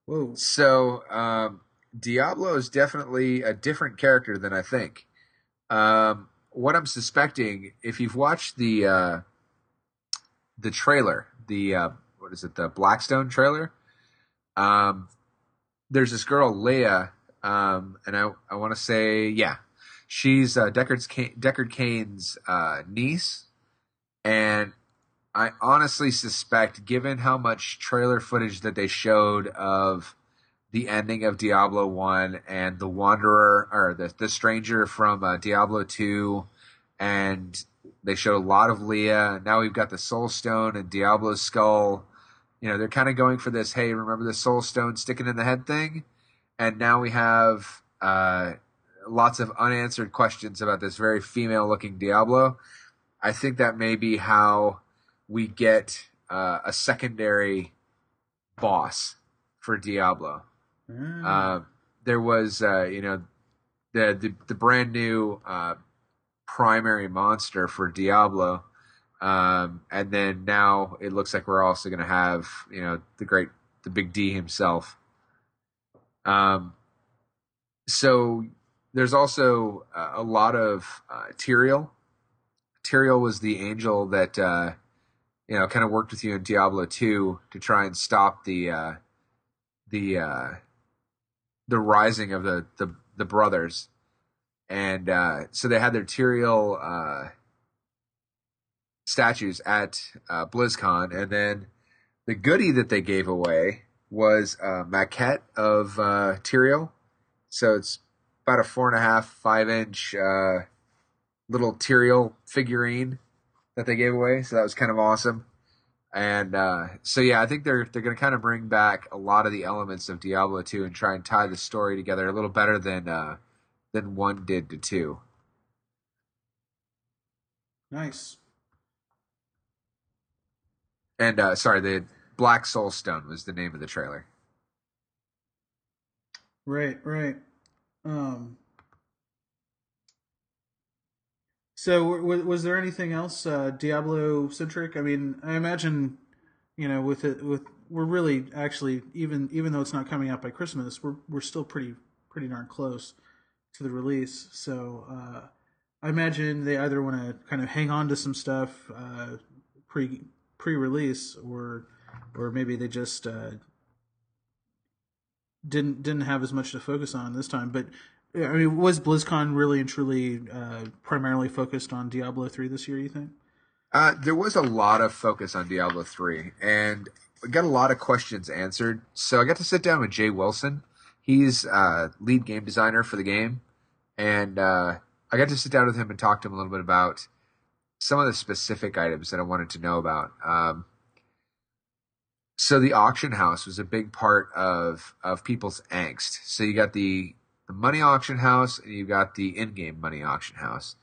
Whoa! So um, Diablo is definitely a different character than I think. Um, what I'm suspecting, if you've watched the uh, the trailer, the uh, what is it, the Blackstone trailer, um, there's this girl Leah, um, and I I want to say yeah, She's uh, Deckard's Deckard Cain's uh, niece, and I honestly suspect, given how much trailer footage that they showed of the ending of Diablo 1 and the Wanderer, or the, the Stranger from uh, Diablo 2, and they showed a lot of Leah. Now we've got the Soul Stone and Diablo's Skull. You know, they're kind of going for this, hey, remember the Soul Stone sticking in the head thing? And now we have uh, lots of unanswered questions about this very female looking Diablo. I think that may be how we get uh, a secondary boss for Diablo. Mm. Uh, there was, uh, you know, the, the the brand new uh, primary monster for Diablo, um, and then now it looks like we're also going to have, you know, the great, the big D himself. Um, so there's also a lot of uh, Tyrael. Tyrael was the angel that uh, you know kind of worked with you in Diablo 2 to try and stop the uh, the uh, the rising of the the, the brothers, and uh, so they had their Tyrael uh, statues at uh, BlizzCon, and then the goodie that they gave away was a maquette of uh, Tyrael. So it's about a four and a half, five inch uh, little Tyrael figurine that they gave away. So that was kind of awesome. And uh, so yeah, I think they're they're going to kind of bring back a lot of the elements of Diablo 2 and try and tie the story together a little better than uh, than one did to two. nice. And uh, sorry, the Black Soul Stone was the name of the trailer. Right, right. Um, so, w- w- was there anything else uh, Diablo centric? I mean, I imagine, you know, with it, with we're really actually even even though it's not coming out by Christmas, we're we're still pretty pretty darn close to the release. So, uh, I imagine they either want to kind of hang on to some stuff uh, pre pre release, or or maybe they just uh, didn't didn't have as much to focus on this time. But I mean, was BlizzCon really and truly uh, primarily focused on Diablo three this year? You think? Uh, there was a lot of focus on Diablo 3, and got a lot of questions answered. So I got to sit down with Jay Wilson. He's uh, lead game designer for the game, and uh, I got to sit down with him and talk to him a little bit about some of the specific items that I wanted to know about. Um, so the auction house was a big part of of people's angst. So you got the the money auction house, and you got the in-game money auction house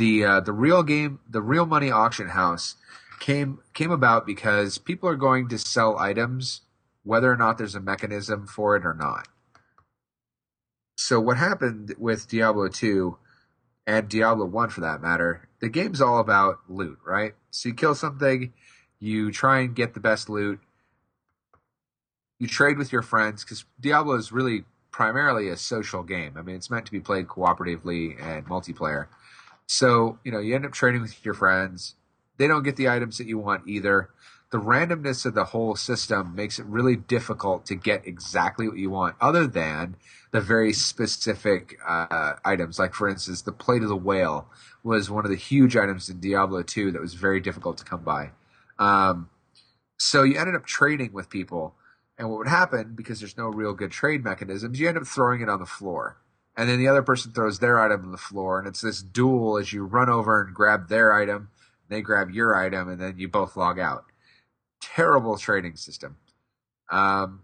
the uh, the real game the real money auction house came came about because people are going to sell items whether or not there's a mechanism for it or not. So what happened with Diablo 2 and Diablo 1 for that matter, the game's all about loot, right? So you kill something, you try and get the best loot, you trade with your friends because Diablo is really primarily a social game. I mean, it's meant to be played cooperatively and multiplayer. So, you know, you end up trading with your friends. They don't get the items that you want either. The randomness of the whole system makes it really difficult to get exactly what you want, other than the very specific uh, items. Like, for instance, the Plate of the Whale was one of the huge items in Diablo 2 that was very difficult to come by. Um, so you ended up trading with people. And what would happen, because there's no real good trade mechanisms, you end up throwing it on the floor and then the other person throws their item on the floor, and it's this duel as you run over and grab their item, they grab your item, and then you both log out. Terrible trading system. Um,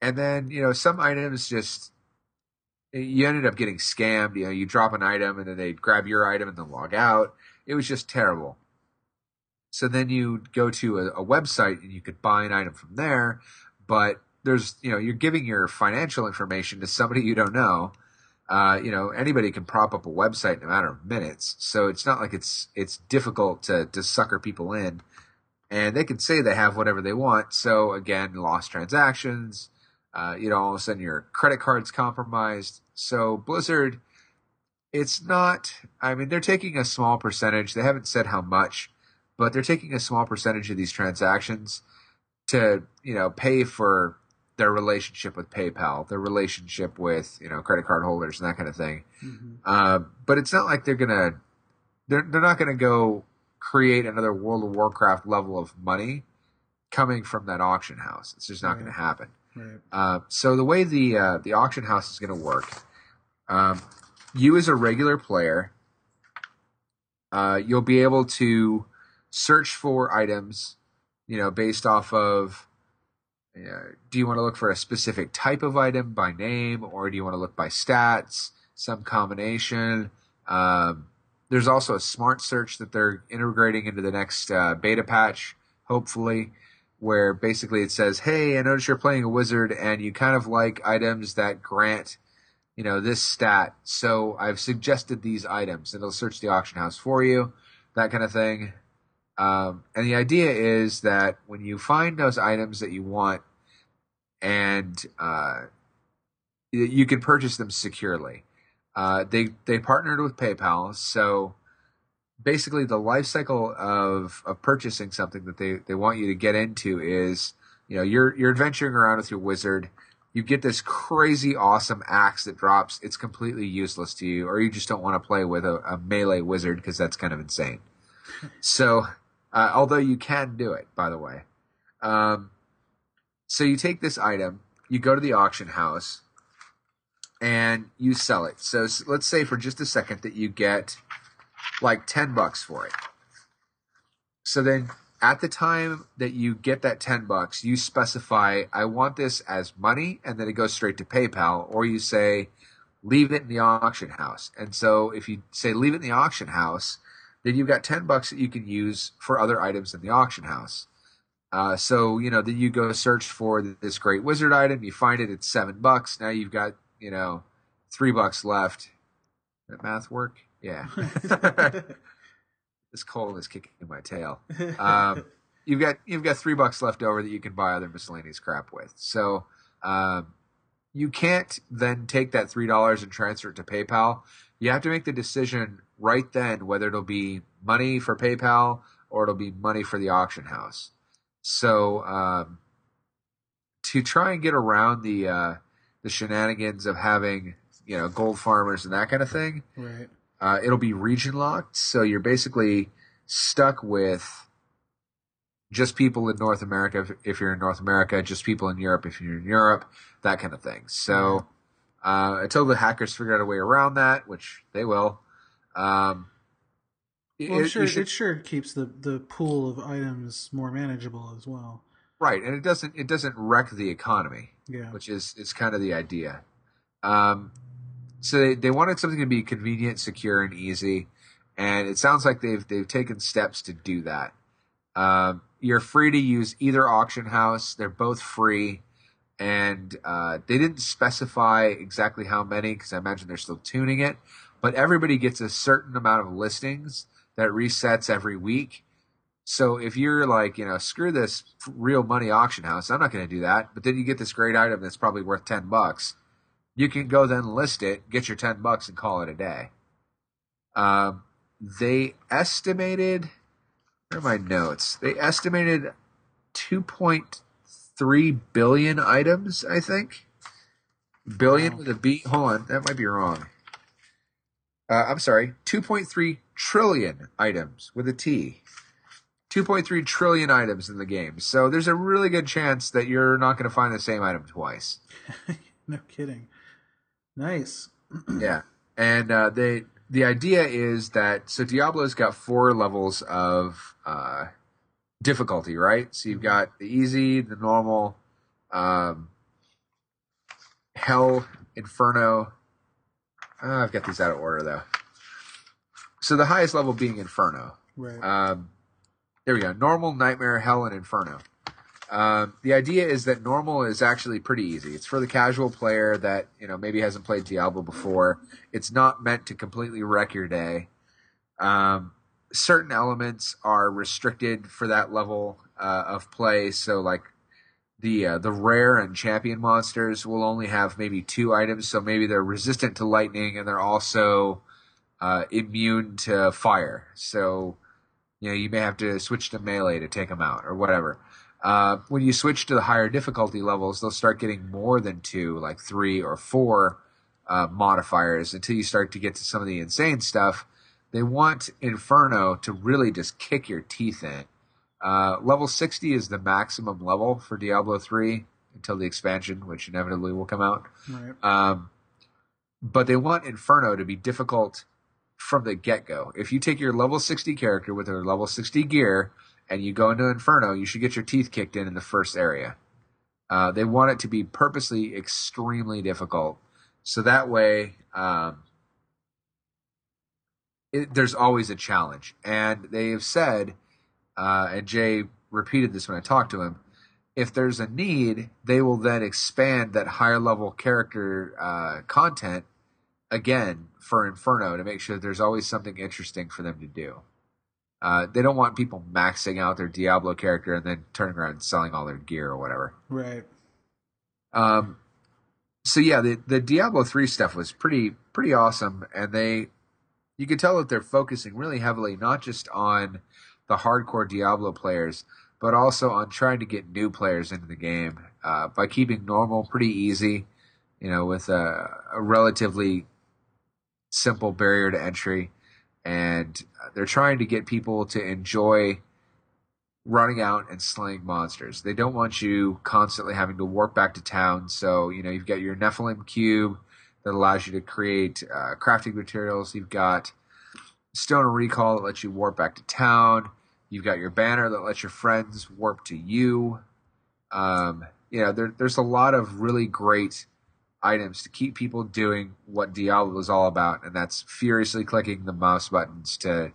and then you know some items just you ended up getting scammed. You know, you drop an item, and then they grab your item and then log out. It was just terrible. So then you go to a, a website and you could buy an item from there, but there's you know you're giving your financial information to somebody you don't know uh, you know, anybody can prop up a website in a matter of minutes. So it's not like it's it's difficult to to sucker people in, and they can say they have whatever they want. So again, lost transactions. Uh, you know, all of a sudden your credit card's compromised. So Blizzard, it's not. I mean, they're taking a small percentage. They haven't said how much, but they're taking a small percentage of these transactions to you know pay for their relationship with PayPal, their relationship with you know credit card holders and that kind of thing. Mm-hmm. Uh, but it's not like they're gonna they're they're not gonna go create another World of Warcraft level of money coming from that auction house. It's just not Right. going to happen. Right. Uh, so the way the uh, the auction house is going to work, um, you as a regular player, uh, you'll be able to search for items, you know, based off of. Do you want to look for a specific type of item by name, or do you want to look by stats? Some combination. Um, there's also a smart search that they're integrating into the next uh, beta patch, hopefully where basically it says, "Hey, I notice you're playing a wizard, and you kind of like items that grant, you know, this stat. So I've suggested these items. It'll search the auction house for you, that kind of thing. Um, and the idea is that when you find those items that you want, and uh, you can purchase them securely. Uh, they they partnered with PayPal, so basically the life cycle of of purchasing something that they they want you to get into is you know you're you're adventuring around with your wizard. You get this crazy awesome axe that drops. It's completely useless to you or you just don't want to play with a, a melee wizard because that's kind of insane. So uh, although you can do it by the way. Um, so you take this item you go to the auction house and you sell it so let's say for just a second that you get like 10 bucks for it. So then at the time that you get that 10 bucks, you specify, I want this as money, and then it goes straight to PayPal, or you say, leave it in the auction house. And so if you say leave it in the auction house, then you've got 10 bucks that you can use for other items in the auction house. Uh, so, you know, then you go search for this great wizard item, you find it, it's seven bucks. Now you've got, you know, three bucks left. That math work? Yeah. this cold is kicking my tail. Um, you've got you've got three bucks left over that you can buy other miscellaneous crap with. So um, you can't then take that three dollars and transfer it to PayPal. You have to make the decision right then whether it'll be money for PayPal or it'll be money for the auction house. So um, to try and get around the uh, the shenanigans of having you know gold farmers and that kind of thing, right. uh, it'll be region locked, so you're basically stuck with just people in North America if, if you're in North America, just people in Europe if you're in Europe, that kind of thing. So uh, until the hackers figure out a way around that, which they will, um, Well, it- sure, should- it sure keeps the, the pool of items more manageable as well. Right, and it doesn't it doesn't wreck the economy. Yeah. which is is kind of the idea. Um, so they, they wanted something to be convenient, secure, and easy, and it sounds like they've they've taken steps to do that. Um, you're free to use either auction house; they're both free, and uh, they didn't specify exactly how many because I imagine they're still tuning it. But everybody gets a certain amount of listings that resets every week. So if you're like, you know, screw this real money auction house, I'm not going to do that. But then you get this great item that's probably worth 10 bucks. You can go then list it, get your 10 bucks and call it a day. Um, they estimated, where are my notes? They estimated 2.3 billion items, I think. Billion Wow. with a B. Hold on, that might be wrong. Uh, I'm sorry, 2.3 trillion items with a T. 2.3 trillion items in the game. So there's a really good chance that you're not going to find the same item twice. No kidding. Nice. yeah. And uh, they the idea is that so Diablo's got four levels of uh, difficulty, right? So you've got the easy, the normal, um, hell, inferno. Uh, I've got these out of order though. So the highest level being inferno. Right. Um, there we go. Normal, nightmare, hell, and inferno. Um, the idea is that normal is actually pretty easy. It's for the casual player that you know maybe hasn't played Diablo before. It's not meant to completely wreck your day. Um, certain elements are restricted for that level uh, of play. So like the uh, the rare and champion monsters will only have maybe two items. So maybe they're resistant to lightning and they're also uh, immune to fire. So you know you may have to switch to melee to take them out or whatever. Uh, when you switch to the higher difficulty levels, they'll start getting more than two, like three or four uh, modifiers until you start to get to some of the insane stuff they want Inferno to really just kick your teeth in. Uh, level 60 is the maximum level for Diablo 3 until the expansion, which inevitably will come out. Right. Um, but they want Inferno to be difficult from the get go. If you take your level 60 character with their level 60 gear and you go into Inferno, you should get your teeth kicked in in the first area. Uh, they want it to be purposely extremely difficult. So that way, um, it, there's always a challenge. And they have said, uh, and Jay repeated this when I talked to him, if there's a need, they will then expand that higher level character uh, content again for Inferno to make sure that there's always something interesting for them to do. Uh, they don't want people maxing out their Diablo character and then turning around and selling all their gear or whatever. Right. Um, so yeah, the the Diablo three stuff was pretty pretty awesome, and they you could tell that they're focusing really heavily not just on the hardcore Diablo players, but also on trying to get new players into the game uh, by keeping normal pretty easy, you know, with a, a relatively simple barrier to entry, and they're trying to get people to enjoy running out and slaying monsters. They don't want you constantly having to warp back to town. So, you know, you've got your Nephalem cube that allows you to create uh, crafting materials. You've got Stone of Recall that lets you warp back to town. You've got your banner that lets your friends warp to you. Um, you know, there, there's a lot of really great items to keep people doing what Diablo is all about, and that's furiously clicking the mouse buttons to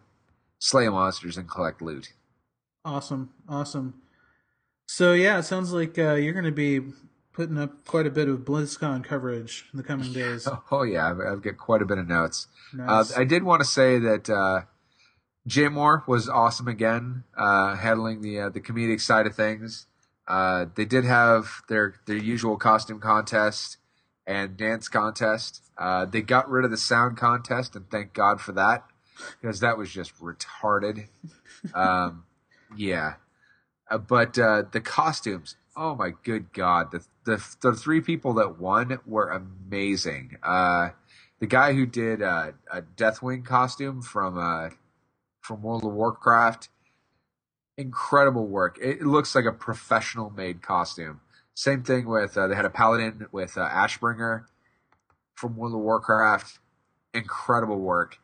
slay monsters and collect loot. Awesome, awesome. So yeah, it sounds like uh, you're going to be putting up quite a bit of BlizzCon coverage in the coming days. Oh yeah, I've, I've got quite a bit of notes. Nice. Uh, I did want to say that uh, Jay Mohr was awesome again, uh, handling the uh, the comedic side of things. Uh, they did have their their usual costume contest and dance contest. Uh, they got rid of the sound contest, and thank God for that because that was just retarded. Um, yeah, uh, but uh, the costumes. Oh my good God! The, the the three people that won were amazing. Uh, the guy who did uh, a Deathwing costume from uh, from World of Warcraft, incredible work. It, it looks like a professional made costume. Same thing with uh, they had a paladin with uh, Ashbringer from World of Warcraft, incredible work.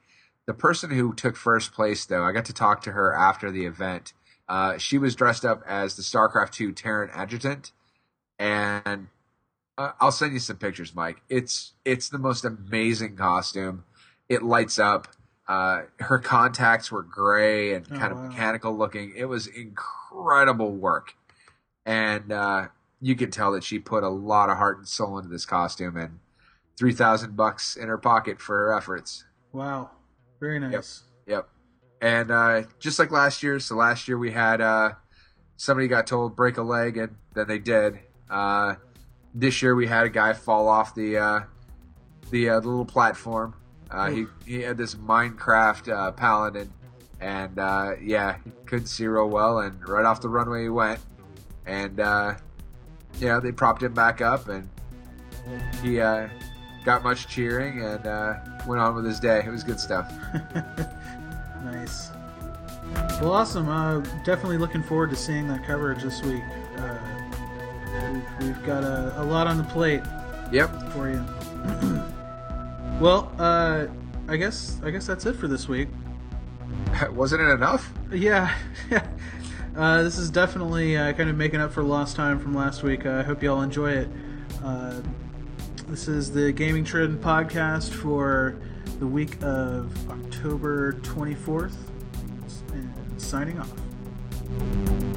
The person who took first place, though, I got to talk to her after the event. Uh, she was dressed up as the StarCraft II Terran adjutant, and uh, I'll send you some pictures, Mike. It's it's the most amazing costume. It lights up. Uh, her contacts were gray and Oh, kind of wow. mechanical looking. It was incredible work, and uh, you can tell that she put a lot of heart and soul into this costume, and three thousand bucks in her pocket for her efforts. wow, very nice. Yep. yep. And uh, just like last year, so last year we had uh, somebody got told break a leg, and then they did. Uh, this year we had a guy fall off the uh, the, uh, the little platform. Uh, he he had this Minecraft uh, paladin, and uh, yeah, he couldn't see real well, and right off the runway he went, and uh, yeah, they propped him back up, and he uh, got much cheering and uh, went on with his day. It was good stuff. Nice. Well, awesome. Uh, definitely looking forward to seeing that coverage this week. Uh, we've, we've got a, a lot on the plate Yep. for you. well, uh, I guess I guess that's it for this week. Wasn't it enough? Yeah, uh, this is definitely uh, kind of making up for lost time from last week. Uh, I hope you all enjoy it. Uh, this is the Gaming Trend podcast for the week of October 24th. And signing off.